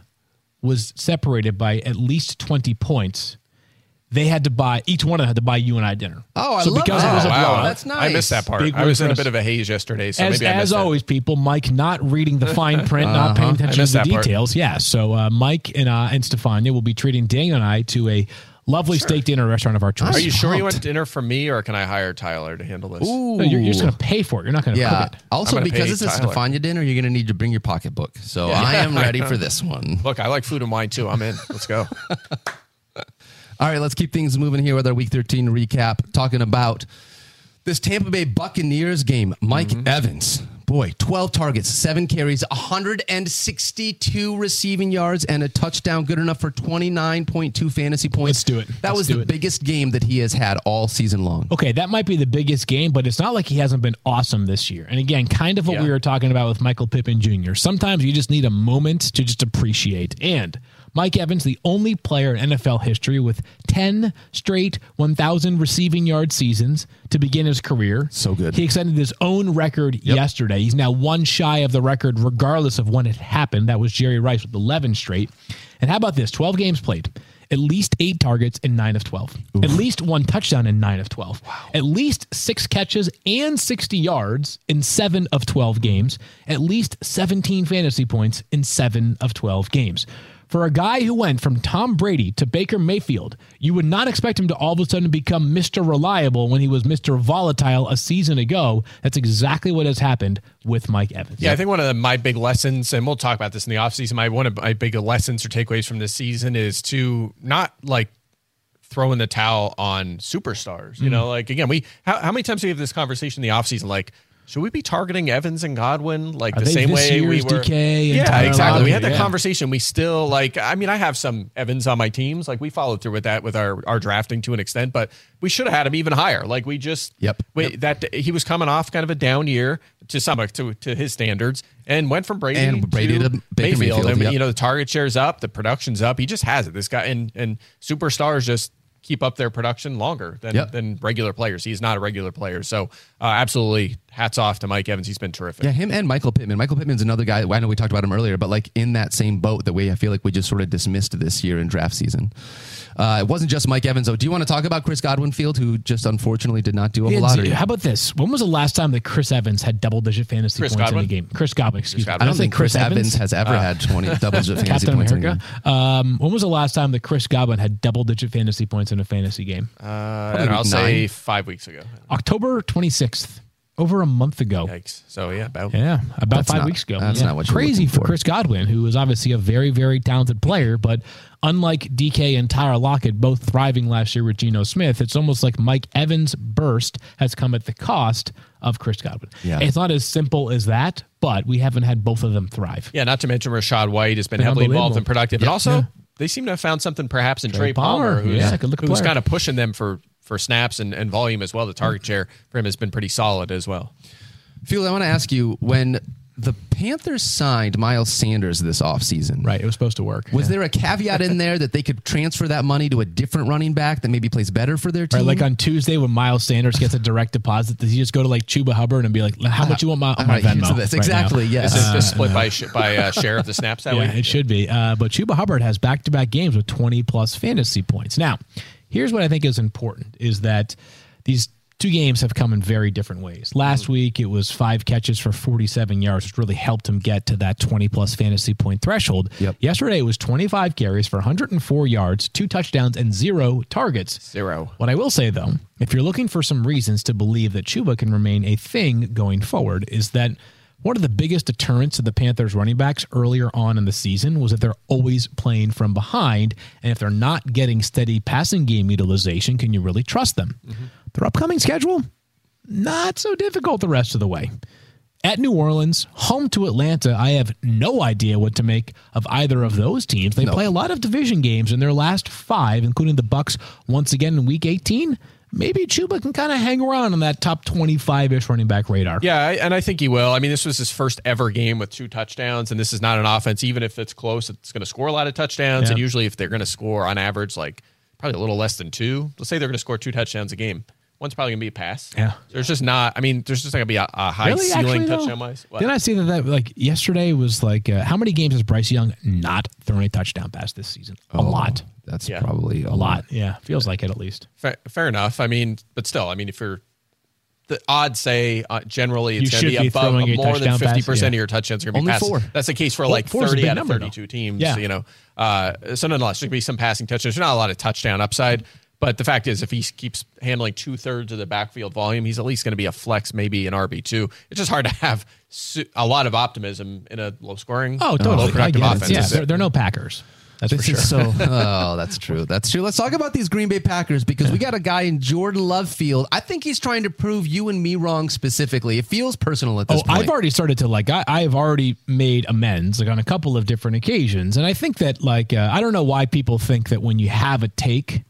was separated by at least 20 points, they had to buy, each one of them had to buy you and I dinner. Oh, I so love because that. it was a Oh, wow. blowout, That's I missed that part. Big I was in a bit of a haze yesterday, so as, maybe I as missed that. always, people, Mike not reading the fine print, not paying attention to the that part. details. Yeah. So uh, Mike and uh, and Stephania will be treating Daniel and I to a lovely steak dinner restaurant of our choice. Are you sure you pumped. want dinner for me, or can I hire Tyler to handle this? Ooh. No, you're, you're just going to pay for it. You're not going to Yeah. cook it. Also, because pay it's a Stephania dinner, you're going to need to bring your pocketbook. So I am ready for this one. Look, I like food and wine too. I'm in. Let's go. All right, let's keep things moving here with our Week 13 recap, talking about this Tampa Bay Buccaneers game. Mike Mm-hmm. Evans, boy, 12 targets, seven carries, 162 receiving yards, and a touchdown, good enough for 29.2 fantasy points. Let's do it. That Let's was the it. biggest game that he has had all season long. Okay, that might be the biggest game, but it's not like he hasn't been awesome this year. And again, kind of what Yeah. we were talking about with Michael Pittman Jr. Sometimes you just need a moment to just appreciate. And Mike Evans, the only player in NFL history with 10 straight 1,000 receiving yard seasons to begin his career. So good. He extended his own record yesterday. He's now one shy of the record, regardless of when it happened. That was Jerry Rice with 11 straight. And how about this? 12 games played. At least eight targets in nine of 12. At least one touchdown in nine of 12. At least six catches and 60 yards in seven of 12 games. At least 17 fantasy points in seven of 12 games. For a guy who went from Tom Brady to Baker Mayfield, you would not expect him to all of a sudden become Mr. Reliable when he was Mr. Volatile a season ago. That's exactly what has happened with Mike Evans. Yeah, I think one of the, my big lessons, and we'll talk about this in the offseason, my one of my big lessons or takeaways from this season is to not like throw in the towel on superstars. You Mm. know, like again, we how, how many times do we have this conversation in the offseason? Like, should we be targeting Evans and Godwin like Are the same way we were? DK and yeah, Tyler exactly. We had that Yeah. conversation. We still like. I mean, I have some Evans on my teams. Like we followed through with that with our our drafting to an extent, but we should have had him even higher. Like we just Yep. Wait, that he was coming off kind of a down year to some to to his standards, and went from Brady And Brady to Baker Mayfield. Mayfield, mean, yep. you know, the target share's up, the production's up. He just has it. This guy and and superstars just keep up their production longer than Yep. than regular players. He's not a regular player, so uh, absolutely hats off to Mike Evans. He's been terrific. Yeah, him and Michael Pittman. Michael Pittman's another guy. I know we talked about him earlier, but like in that same boat that we, I feel like we just sort of dismissed this year in draft season. Uh, it wasn't just Mike Evans, though. Do you want to talk about Chris Godwin Field, who just unfortunately did not do a whole lot? or- How about this? When was the last time that Chris Evans had double digit fantasy Chris points Godwin? in a game? Chris Godwin, excuse Godwin. me. I don't think Chris, Evans, has ever Uh, had 20 double digit fantasy Captain points in a America. game. Um, when was the last time that Chris Godwin had double digit fantasy points in a fantasy game? Uh, I don't know, I'll week say five weeks ago. October 26th, over a month ago. Yikes! So yeah, about Yeah, about five not- weeks ago. that's Yeah. not what you're crazy for for. Chris Godwin, who is obviously a very, very talented player, but unlike DK and Tyler Lockett, both thriving last year with Geno Smith, it's almost like Mike Evans' burst has come at the cost of Chris Godwin. Yeah. It's not as simple as that, but we haven't had both of them thrive. Yeah, not to mention Rachaad White has been Been heavily involved and productive. And Yeah. also, Yeah. they seem to have found something perhaps in Trey Trey, Palmer, Palmer. who's, Yeah, who's kind of pushing them for, for snaps and, and volume as well. The target share for him has been pretty solid as well. Field, I want to ask you when the Panthers signed Miles Sanders this offseason. Right. It was supposed to work. Was Yeah. there a caveat in there that they could transfer that money to a different running back that maybe plays better for their team? Right, like on Tuesday when Miles Sanders gets a direct deposit, does he just go to like Chuba Hubbard and be like, "How much you want my, on my right, Venmo?" this. right now? Exactly. Yes. Is it just split by sh- by uh, share of the snaps that yeah, way? it should be. Uh, but Chuba Hubbard has back to back games with 20 plus fantasy points. Now, here's what I think is important is that these two games have come in very different ways. Last mm-hmm. week, it was five catches for 47 yards, which really helped him get to that 20 plus fantasy point threshold. Yep. Yesterday, it was 25 carries for 104 yards, two touchdowns, and zero targets. Zero. What I will say though, if you're looking for some reasons to believe that Chuba can remain a thing going forward, is that one of the biggest deterrents to the Panthers running backs earlier on in the season was that they're always playing from behind. And if they're not getting steady passing game utilization, can you really trust them? Mm-hmm. Their upcoming schedule, not so difficult the rest of the way. At New Orleans, home to Atlanta, I have no idea what to make of either of those teams. They play a lot of division games in their last five, including the Bucks once again in Week 18. Maybe Chuba can kind of hang around on that top 25-ish running back radar. Yeah, and I think he will. I mean, this was his first ever game with two touchdowns, and this is not an offense. Even if it's close, it's going to score a lot of touchdowns. Yeah. And usually, if they're going to score on average, like probably a little less than two, let's say they're going to score two touchdowns a game. One's probably going to be a pass. Yeah. There's just not. I mean, there's just not going to be a, a high Really, ceiling actually, though? touchdown wise. What? Didn't I see that, that like yesterday was like uh, how many games has Bryce Young not thrown a touchdown pass this season? A lot. That's Yeah. probably a, A lot. Yeah. Feels like it at least. Fair, fair enough. I mean, but still, I mean, if you're the odds say uh, generally it's You going to should be be above throwing a more than touchdown pass, fifty percent yeah. of your touchdowns are going to be Only passes. four. That's the case for Well, like four's a thirty big out of number, though. thirty-two teams. Yeah. You know, uh, so nonetheless, there's going to be some passing touchdowns. There's not a lot of touchdown upside. But the fact is, if he keeps handling two thirds of the backfield volume, he's at least going to be a flex, maybe an RB two. It's just hard to have su- a lot of optimism in a low scoring, Oh, low totally. I productive offense. Yeah, they're, they're no Packers. That's This for sure. is so. Oh, that's true. That's true. Let's talk about these Green Bay Packers because we got a guy in Jordan Love Field. I think he's trying to prove you and me wrong specifically. It feels personal at this Oh, point. I've already started to like. I, I've already made amends like on a couple of different occasions, and I think that like uh, I don't know why people think that when you have a take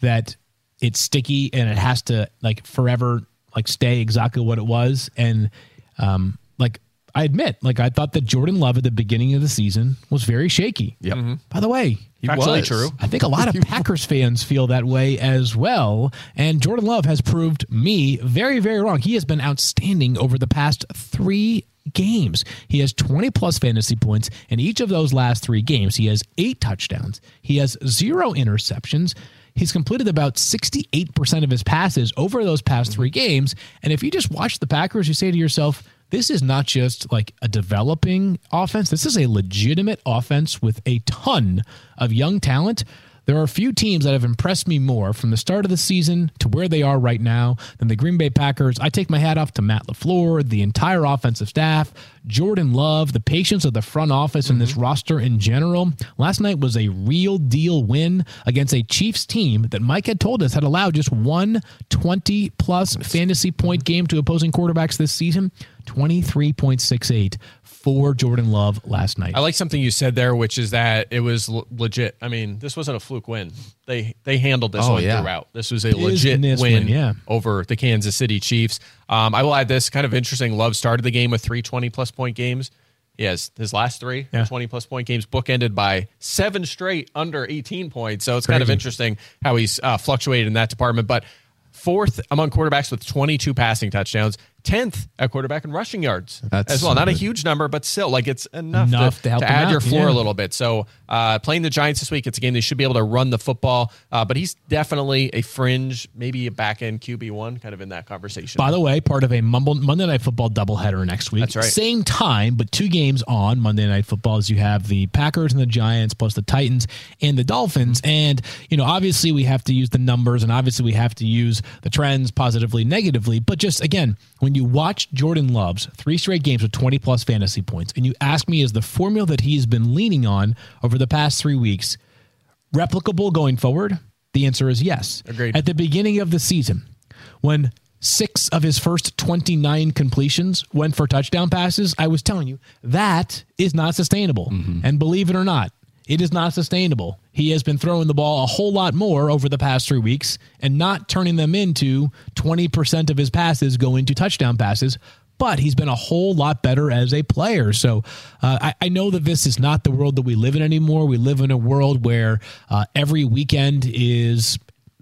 that it's sticky and it has to like forever like stay exactly what it was, and um like I admit like I thought that Jordan Love at the beginning of the season was very shaky. Yep. By the way, He Factually was. true. I think a lot of Packers fans feel that way as well. And Jordan Love has proved me very, very wrong. He has been outstanding over the past three games. He has 20 plus fantasy points in each of those last three games. He has eight touchdowns, he has zero interceptions. He's completed about 68% of his passes over those past three mhm. games. And if you just watch the Packers, you say to yourself, this is not just like a developing offense. This is a legitimate offense with a ton of young talent. There are a few teams that have impressed me more from the start of the season to where they are right now than the Green Bay Packers. I take my hat off to Matt LaFleur, the entire offensive staff, Jordan Love, the patience of the front office and this mm-hmm. roster in general. Last night was a real deal win against a Chiefs team that Mike had told us had allowed just one 20 plus fantasy point game to opposing quarterbacks this season. 23.68 for Jordan Love last night. I like something you said there, which is that it was l- legit. I mean, this wasn't a fluke win. They they handled this Oh, one yeah. throughout. This was a legit win, win, yeah. over the Kansas City Chiefs. Um, I will add this kind of interesting. Love started the game with three 20 plus point games. He has his last three Yeah. 20 plus point games bookended by seven straight under 18 points. So it's kind of interesting how he's uh, fluctuated in that department. But fourth among quarterbacks with 22 passing touchdowns, 10th at quarterback in rushing yards That's as well. Not a huge number, but still, like it's enough, Enough to, to help to add out, your floor yeah. a little bit. So uh, playing the Giants this week, it's a game they should be able to run the football. Uh, but he's definitely a fringe, maybe a back end QB one, kind of in that conversation. By the way, part of a Mumble, Monday Night Football doubleheader next week. That's right. Same time, but two games on Monday Night Football as you have the Packers and the Giants, plus the Titans and the Dolphins. And, you know, obviously we have to use the numbers and obviously we have to use the trends positively, negatively. But just again, when you watch Jordan Love's three straight games with 20 plus fantasy points, and you ask me, is the formula that he's been leaning on over the past three weeks replicable going forward? The answer is yes. Agreed. At the beginning of the season, when six of his first 29 completions went for touchdown passes, I was telling you that is not sustainable. Mm-hmm. And believe it or not, it is not sustainable. He has been throwing the ball a whole lot more over the past three weeks and not turning them into 20% of his passes going to touchdown passes. But he's been a whole lot better as a player. So uh, I, I know that this is not the world that we live in anymore. We live in a world where uh, every weekend is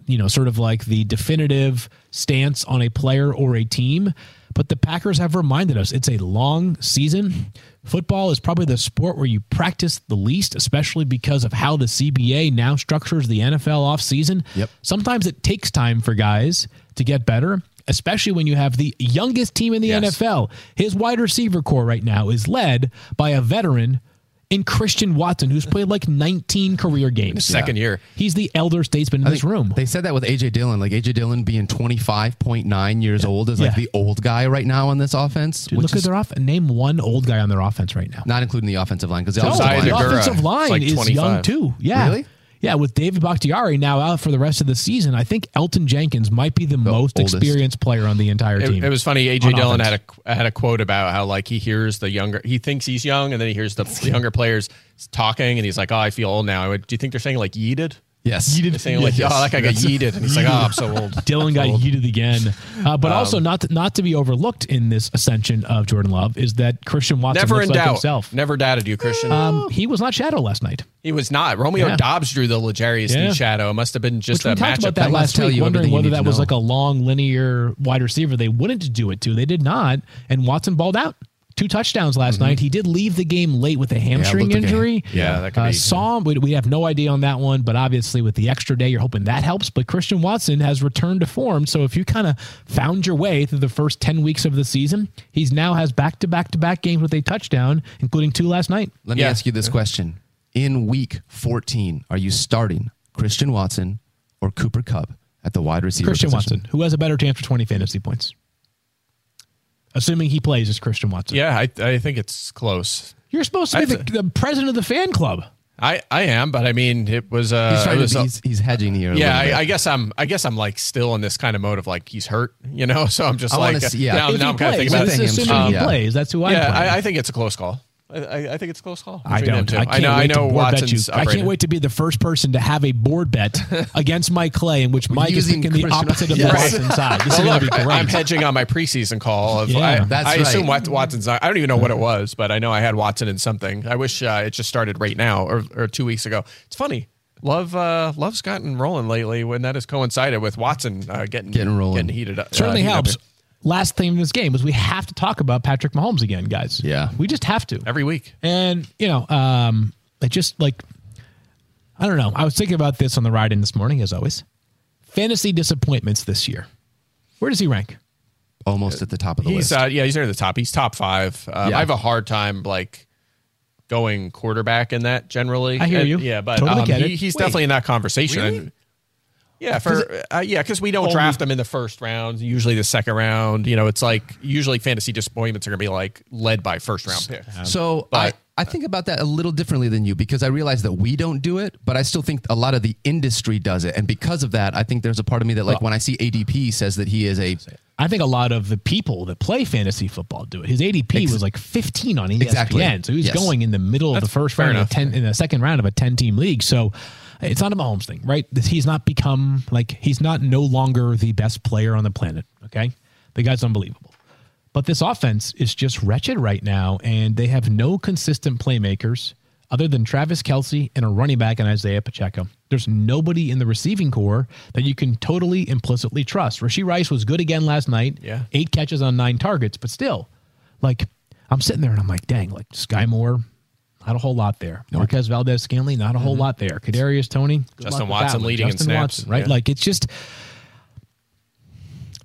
you know, sort of like the definitive stance on a player or a team. But the Packers have reminded us it's a long season. Football is probably the sport where you practice the least, especially because of how the CBA now structures the NFL offseason. Yep. Sometimes it takes time for guys to get better, especially when you have the youngest team in the Yes. NFL. His wide receiver corps right now is led by a veteran in Christian Watson, who's played like 19 career games. second year. He's the elder statesman in I this room. They said that with AJ Dillon, like AJ Dillon being 25.9 years old is like Yeah. the old guy right now on this offense. Dude, which look at their off. Name one old guy on their offense right now. not including the offensive line because the No, offensive Josiah the line, offensive line like is young too. Yeah. Really? Yeah, with David Bakhtiari now out for the rest of the season, I think Elgton Jenkins might be the, most oldest. experienced player on the entire team. it was funny. AJ Dillon offense. had a had a quote about how like he hears the younger, he thinks he's young, and then he hears the, the younger players talking, and he's like, "Oh, I feel old now." Would, do you think they're saying like yeeted? Yes, They're saying like, Yes. "Oh, that guy got yeeted," and he's like, "Oh, I'm so old." Dillon got yeeted again, uh, but Um, also not to, not to be overlooked in this ascension of Jordan Love is that Christian Watson Never looks in like doubt. himself. Never doubted you, Christian. Um, he was not shadow last night. he was not. Romeo Yeah. Doubs drew the L'Jarius Yeah. Lee shadow. It must have been just Which we a talked matchup. about that last tell week, you wondering everything you whether that was know. like a long linear wide receiver they wouldn't do it to. They did not, and Watson balled out. Two touchdowns last night. He did leave the game late with a hamstring looked like a- injury. Yeah, that could uh, be- Saw him. We, we have no idea on that one, but obviously with the extra day, you're hoping that helps. But Christian Watson has returned to form. So if you kind of found your way through the first ten weeks of the season, he's now has back to back to back games with a touchdown, including two last night. Let me Yeah. ask you this question: In Week 14, are you starting Christian Watson or Cooper Kupp at the wide receiver? Christian position? Watson, who has a better chance for 20 fantasy points. Assuming he plays as Christian Watson. Yeah, I, I think it's close. You're supposed to be the, the president of the fan club. I, I am, but I mean, it was. Uh, He's it was be, he's, he's hedging here. a yeah, bit. I, I guess I'm. I guess I'm like still in this kind of mode of like he's hurt, you know. So I'm just I like, see- yeah. now, now I'm kind of thinking about this it. is Hamstring, assuming he plays. That's who I'm Yeah. I, I think it's a close call. I, I, I think it's a close call. I don't. I can't I know. wait I to know. board bet you. Watson's. I can't wait to be the first person to have a board bet against Mike Clay, in which Mike is Using picking the opposite of the Yes. Watson side. This is Well, going to look, be great. I- I'm hedging on my preseason call. Of, Yeah. I, That's I right. assume Watson's. Not, I don't even know what it was, but I know I had Watson in something. I wish uh, it just started right now or, or two weeks ago. It's funny. Love, uh, love's gotten rolling lately when that has coincided with Watson uh, getting Getting rolling. getting heated up. Certainly uh, heated up helps. Last thing in this game is we have to talk about Patrick Mahomes again, guys. Yeah. we just have to. every week. And, you know, um, it just like, I don't know. I was thinking about this on the ride in this morning, as always. Fantasy disappointments this year. Where does he rank? almost at the top of the He's list. uh, yeah, he's near the top. He's top five. Um, Yeah. I have a hard time like going quarterback in that generally. I hear And- you. Yeah, but Totally um, he, he's Wait. definitely in that conversation. Really? And- yeah, for uh, yeah, because we don't draft them in the first round. Usually the second round. You know, it's like usually fantasy disappointments are going to be like led by first round picks. So But- I, I think about that a little differently than you because I realize that we don't do it, but I still think a lot of the industry does it. And because of that, I think there's a part of me that like when I see ADP says that he is a I think a lot of the people that play fantasy football do it. His ADP Ex- was like 15 on ESPN, Exactly. so he's Yes. going in the middle of the first round, of 10, in the second round of a 10 team league. So it's not a Mahomes thing, right? He's not become like he's not no longer the best player on the planet. Okay, the guy's unbelievable. But this offense is just wretched right now, and they have no consistent playmakers other than Travis Kelce and a running back in Isaiah Pacheco. There's nobody in the receiving corps that you can totally implicitly trust. Rashee Rice was good again last night. Yeah. Eight catches on nine targets, but still, like, I'm sitting there and I'm like, dang, like Skyy Moore, not a whole lot there. Marquez Valdes-Scantling, not a whole lot there. Kadarius Toney, good Justin luck with Watson that one. leading in Justin snaps. Watson, right? Yeah. Like, it's just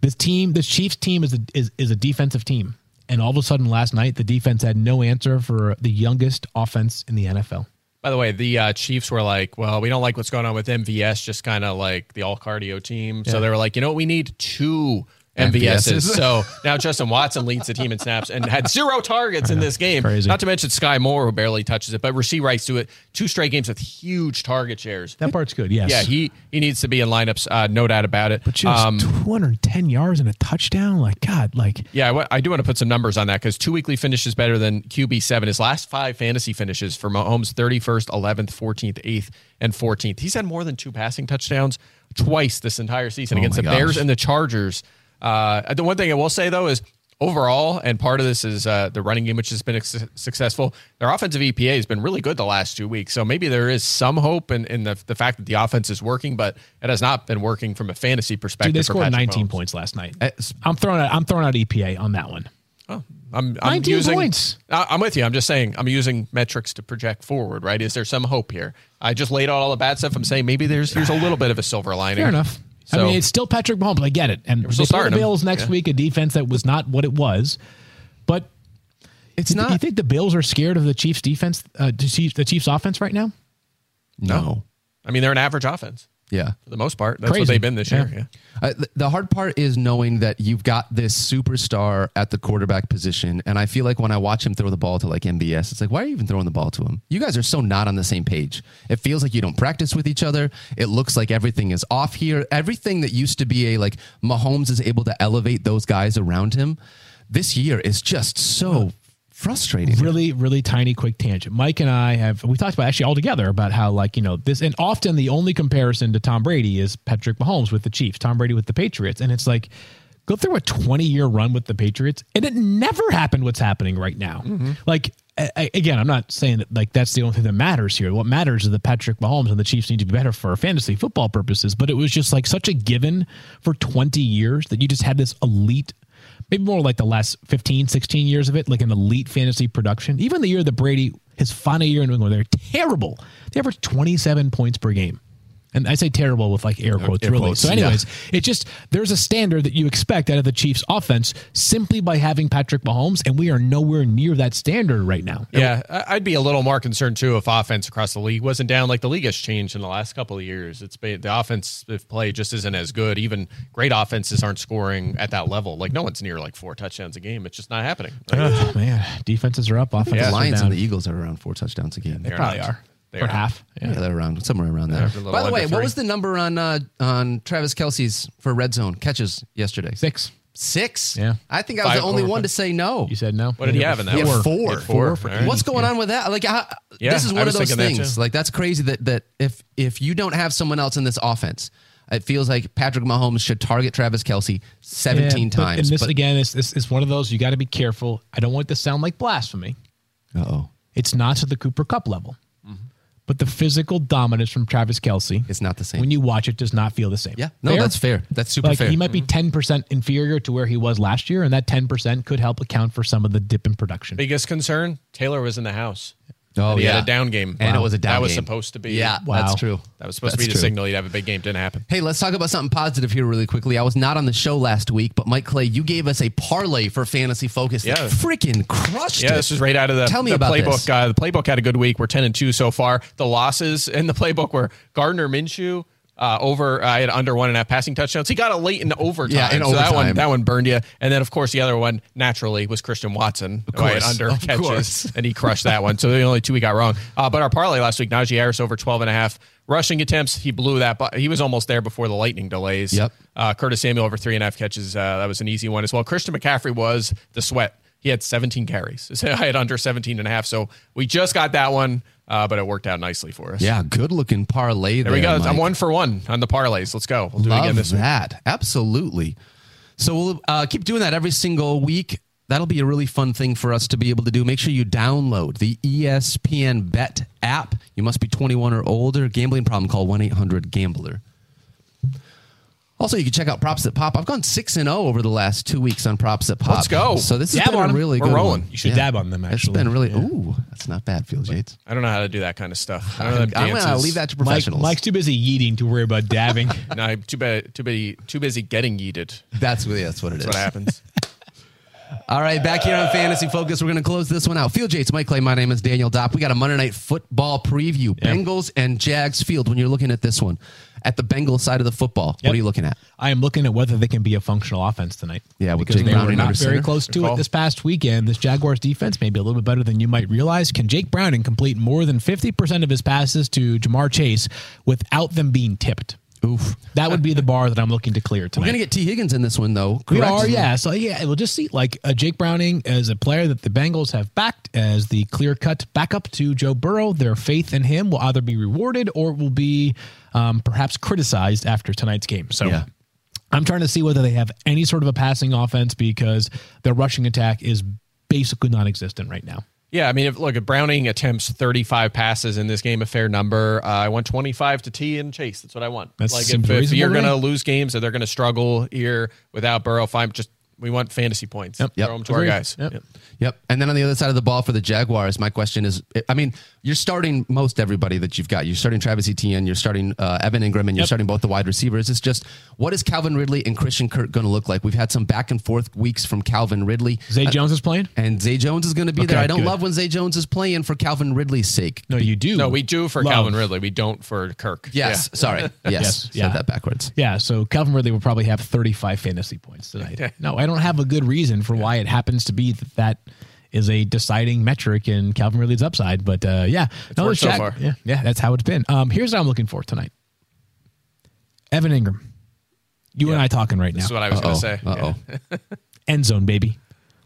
this team, this Chiefs team is a, is, is a defensive team. And all of a sudden last night, the defense had no answer for the youngest offense in the NFL. By the way, the uh, Chiefs were like, well, we don't like what's going on with MVS, just kind of like the all cardio team. So they were like, you know what? We need two MVSs. So now Justin Watson leads the team in snaps and had zero targets in this game. Crazy. Not to mention Skyy Moore, who barely touches it, but Rashee Rice to it two straight games with huge target shares. That part's good, yes. Yeah, he he needs to be in lineups, uh, no doubt about it. But just Um, 210 yards and a touchdown, like God, like Yeah, I I do want to put some numbers on that because two weekly finishes better than QB seven. His last five fantasy finishes for Mahomes: thirty first, eleventh, fourteenth, eighth, and fourteenth. He's had more than two passing touchdowns twice this entire season against the gosh. Bears and the Chargers. Uh, the one thing I will say though is overall, and part of this is uh, the running game, which has been ex- successful. Their offensive EPA has been really good the last two weeks, so maybe there is some hope in, in the the fact that the offense is working, but it has not been working from a fantasy perspective. dude, they scored Patrick 19 Mahomes. points last night. Uh, I'm throwing out I'm throwing out EPA on that one. Oh, I'm, I'm 19 using, points. I- I'm with you. I'm just saying I'm using metrics to project forward, right? Is there some hope here? I just laid out all the bad stuff. I'm saying maybe there's here's a little bit of a silver lining. Fair enough. I mean, it's still Patrick Mahomes. I get it. And we're still starting the him. Bills next Yeah. week, a defense that was not what it was. But It's you, not. you think the Bills are scared of the Chiefs defense, uh, the Chiefs, the Chiefs offense right now? no. I mean, they're an average offense Yeah. for the most part. That's Crazy. what they've been this year. Yeah. Yeah. Uh, the hard part is knowing that you've got this superstar at the quarterback position, and I feel like when I watch him throw the ball to like MVS, it's like, why are you even throwing the ball to him? You guys are so not on the same page. It feels like you don't practice with each other. It looks like everything is off here. Everything that used to be a like Mahomes is able to elevate those guys around him. This year is just so frustrating. really really tiny quick tangent. Mike and i have we talked about actually all together about how like you know this and often the only comparison to tom brady is patrick mahomes with the chiefs tom brady with the patriots. And it's like go through a 20 year run with the patriots and it never happened what's happening right now. Mm-hmm. Like a- a- again i'm not saying that like that's the only thing that matters here. What matters is that patrick mahomes and the chiefs need to be better for fantasy football purposes but it was just like such a given for 20 years that you just had this elite maybe more like the last 15, 16 years of it, like an elite fantasy production. Even the year that Brady, his final year in New England, they're terrible. They averaged 27 points per game. And I say terrible with like air quotes, air really. quotes, so, yeah. anyways, it just there's a standard that you expect out of the Chiefs offense simply by having Patrick Mahomes, and we are nowhere near that standard right now. Yeah, I- I'd be a little more concerned too if offense across the league wasn't down. Like the league has changed in the last couple of years. It's been, the offensive play just isn't as good. Even great offenses aren't scoring at that level. Like no one's near like four touchdowns a game. It's just not happening. Like, Oh, man, defenses are up, offenses the are Lions down. and the Eagles are around four touchdowns a game. they probably not. are. They or are. half. Yeah, they're around somewhere around there. By the way, under what was the number on uh, on Travis Kelce's for red zone catches yesterday? Six. Six. Yeah. I think I was Five the only or- one to say no. You said no. What did he have in that? He had one? four. He had Four Four. All right. What's going on with that? Like, I, Yeah, this is I one of was those thinking that things. too. Like, that's crazy that that if if you don't have someone else in this offense, it feels like Patrick Mahomes should target Travis Kelce seventeen Yeah, but- times. And this but, again is this is one of those you got to be careful. I don't want it to sound like blasphemy. Uh oh, It's not to the Cooper Kupp level, but the physical dominance from Travis Kelce, it's not the same. when you watch it, does not feel the same. yeah, no, that's fair. That's super Like fair. he might be mm-hmm. ten percent inferior to where he was last year, and that ten percent could help account for some of the dip in production. Biggest concern: Taylor was in the house. Oh, he yeah, had a down game, and Wow. it was a down. That was game. supposed to be. Yeah, Wow. that's true. That was supposed That's to be the true. signal you'd have a big game. Didn't happen. Hey, let's talk about something positive here really quickly. I was not on the show last week, but Mike Clay, you gave us a parlay for Fantasy Focus. Yeah. freaking crushed Yeah, it. this is right out of the, Tell me the about playbook. this. Uh, the playbook had a good week. We're ten and two so far. The losses in the playbook were Gardner Minshew. Uh, over, I had under one and a half passing touchdowns. He got a late in overtime. Yeah, in so that one, overtime. that one burned you. And then, of course, the other one naturally was Christian Watson. Of course, under of catches, course. and he crushed that one. So the only two we got wrong. Uh, but our parlay last week, Najee Harris over 12 and a half rushing attempts. He blew that. But he was almost there before the lightning delays. Yep. Uh, Curtis Samuel over three and a half catches. Uh, that was an easy one as well. Christian McCaffrey was the sweat. He had 17 carries. So I had under 17 and a half. So we just got that one, uh, but it worked out nicely for us. yeah, good looking parlay There we go. Mike. I'm one for one on the parlays. Let's go. We'll do it again Love this week. that. Absolutely. So we'll uh, keep doing that every single week. that'll be a really fun thing for us to be able to do. Make sure you download the ESPN Bet app. You must be 21 or older. Gambling problem, call 1 800 Gambler. Also, you can check out Props That Pop. I've gone 6 and 0 over the last two weeks on Props That Pop. Let's go. So this has Dab been on a 'em. really We're good rolling. one. You should dab on them, Actually, It's actually. been really, ooh, that's not bad, Field Yates. I don't know how to do that kind of stuff. I I'm, don't know I'm going to dances. leave that to Mike, professionals. Mike's too busy yeeting to worry about dabbing. No, I'm too bad. Too busy. Too busy getting yeeted. that's, what- that's what it is. That's what happens. All right, back here on Fantasy Focus, we're going to close this one out. Field Yates, Mike Clay, my name is Daniel Dopp. We got a Monday Night Football preview. Bengals and Jags Field. When you're looking at this one, at the Bengal side of the football, what are you looking at? I am looking at whether they can be a functional offense tonight. Yeah, with because Jake they Browning were not very center. close to Good it this past weekend. This Jaguars defense may be a little bit better than you might realize. Can Jake Browning complete more than 50% of his passes to Ja'Marr Chase without them being tipped? Oof. That would be the bar that I'm looking to clear tonight. We're going to get Tee Higgins in this one, though. We are, yeah. So yeah, we'll just see like uh, Jake Browning as a player that the Bengals have backed as the clear cut backup to Joe Burrow. Their faith in him will either be rewarded or will be um, perhaps criticized after tonight's game. So. Yeah. I'm trying to see whether they have any sort of a passing offense because their rushing attack is basically non-existent right now. Yeah, I mean, if, look, if Browning attempts 35 passes in this game, a fair number. Uh, I want 25 to Tee and Chase. That's what I want. That like if, if you're going to lose games or they're going to struggle here without Burrow, fine. Just we want fantasy points. Yep. Throw Yep. them to our guys. Yep. Yep. Yep. And then on the other side of the ball for the Jaguars, my question is I mean, you're starting most everybody that you've got. You're starting Travis Etienne, you're starting uh, Evan Engram, and you're Yep. starting both the wide receivers. It's just, what is Calvin Ridley and Christian Kirk going to look like? We've had some back and forth weeks from Calvin Ridley. Zay Jones is playing? And Zay Jones is going to be there. I don't good. love when Zay Jones is playing for Calvin Ridley's sake. No, you do. No, we do for Love. Calvin Ridley. We don't for Kirk. Yes. Yeah. Sorry. Yes. Yes, Said yeah. that backwards. Yeah, so Calvin Ridley will probably have 35 fantasy points tonight. no, I don't have a good reason for why it happens to be that that is a deciding metric in Calvin Ridley's upside. But uh, yeah, no, worked so far. Yeah, yeah, that's how it's been. Um, here's what I'm looking for tonight. Evan Engram, you and I talking right now. That's what I was going to say. Uh oh. end zone, baby.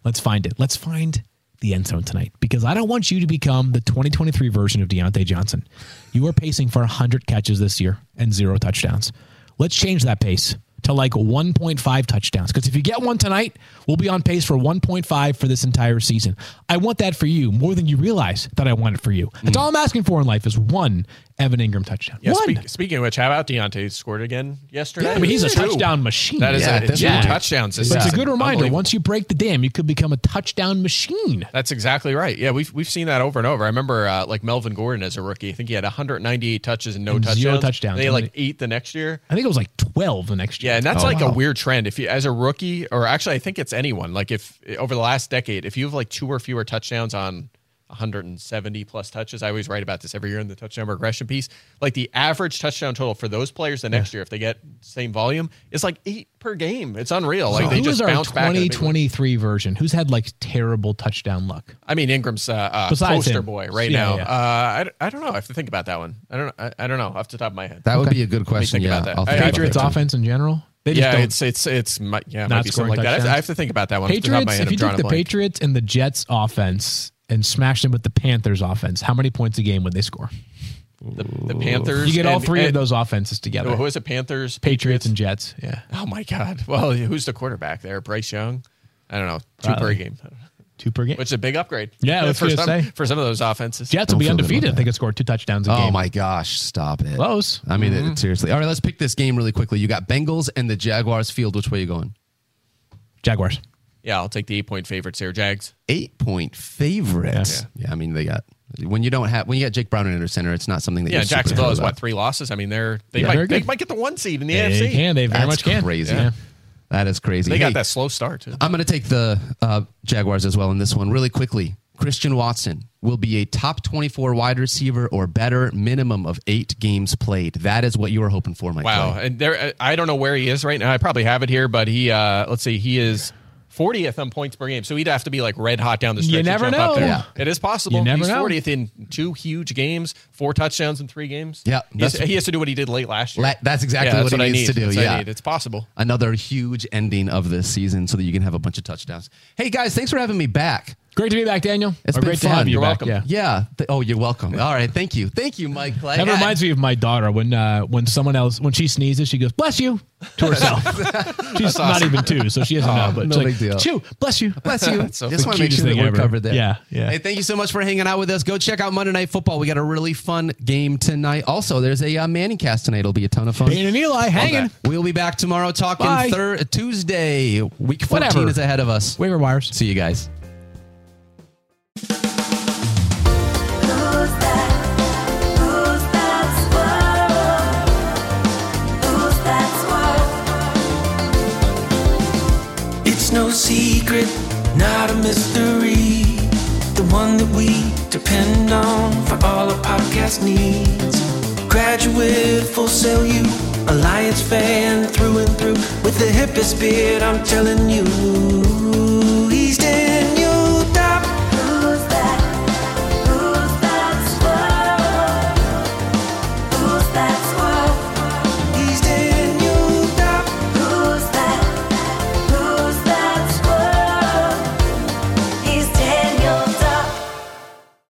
Let's find it. Let's find the end zone tonight because I don't want you to become the 2023 version of Diontae Johnson. You are pacing for 100 catches this year and zero touchdowns. Let's change that pace to like 1.5 touchdowns because if you get one tonight, we'll be on pace for 1.5 for this entire season. I want that for you more than you realize that I want it for you. That's mm. all I'm asking for in life is one Evan Engram touchdown. Yeah, speak, speaking of which, how about Diontae scored again yesterday? I mean, he's a Two. touchdown machine. That is Yeah, a, that's two touchdowns. But it's a good reminder. Once you break the dam, you could become a touchdown machine. That's exactly right. Yeah, we've we've seen that over and over. I remember uh, like Melvin Gordon as a rookie. I think he had 198 touches and no And touchdowns. zero touchdowns. They had like eight the next year. I think it was like 12 the next year. Yeah, and that's Oh, like wow. a weird trend. If you, as a rookie, or actually, I think it's anyone. Like if over the last decade, if you have like two or fewer touchdowns on 170 plus touches, I always write about this every year in the touchdown regression piece. Like the average touchdown total for those players the next year, if they get same volume, is like eight per game. It's unreal. Like So they who just is our bounce back. in a 2023 version? Who's had like terrible touchdown luck? I mean, Engram's uh, uh, Besides poster him. boy right Yeah, now. yeah. Uh, I, I don't know. I have to think about that one. I don't. I, I don't know off the top of my head. That would be a good question. think yeah. about that. I'll think I- about Patriots that too. offense in general? They just yeah, don't. it's it's it's mi- yeah, Not might be something like scoring that. I have, to, touchdowns. I have to think about that one. off the top of my Patriots, if you I'm drawing took a the. Patriots and the Jets offense and smashed them with the Panthers offense, how many points a game would they score? the, the Panthers. You get all and- three of those offenses together. Who is it? Panthers, Patriots and Jets. Yeah. Oh my God! Well, who's the quarterback there? Bryce Young. I don't know. Two per game, Two per game. which is a big upgrade. Yeah, I was for some say. for some of those offenses. Jets will be Don't feel good undefeated about if they could score two touchdowns a game. Oh game. my gosh! Stop it. Close. I mean, Mm-hmm. it, seriously. All right, let's pick this game really quickly. You got Bengals and the Jaguars field. Which way you going? Jaguars. Yeah, I'll take the eight point favorites here. Jags. Eight point favorites. Yeah. I mean they got when you don't have when you got Jake Brown under center, it's not something that Yeah, you're super Jacksonville thrilled has what three losses. I mean, they're they Yeah, might they might get the one seed in the They AFC. can. They very That's much can. crazy. Yeah. That is crazy. They Hey, got that slow start too. I'm going to take the uh, Jaguars as well in this one really quickly. Christian Watson will be a top 24 wide receiver or better, minimum of eight games played. That is what you were hoping for, Mike. Wow, Clay. and there I don't know where he is right now. I probably have it here, but he uh let's see, he is 40th on points per game. So he'd have to be like red hot down the stretch. You never know. Yeah. It is possible. You never He's know. 40th in two huge games, four touchdowns in three games. Yeah, He has, that's- he has to do what he did late last year. La- that's exactly Yeah, what that's he I needs need. to do, That's what I yeah. need. It's possible. Another huge ending of this season so that you can have a bunch of touchdowns. Hey, guys, thanks for having me back. Great to be back, Daniel. It's Or been great to fun. have you You're back. welcome. Yeah. Yeah. Oh, you're welcome. All right. Thank you. Thank you, Mike Clay. That reminds me of my daughter when uh, when someone else when she sneezes she goes bless you to herself. She's not even two, so she doesn't know. But no she's big deal. Chew, bless you. Bless you. so Just The want to make cutest sure that thing we're ever. covered there. Yeah, yeah. Hey, thank you so much for hanging out with us. Go check out Monday Night Football. We got a really fun game tonight. Also, there's a uh, Manning cast tonight. It'll be a ton of fun. Peyton and Eli hanging. We'll be back tomorrow talking thir- Tuesday. Week 14 Whatever. is ahead of us. Waiver wires. See you guys. No secret, not a mystery. The one that we depend on for all our podcast needs. Graduate, full sell you, Alliance fan through and through. With the hippest beard, I'm telling you.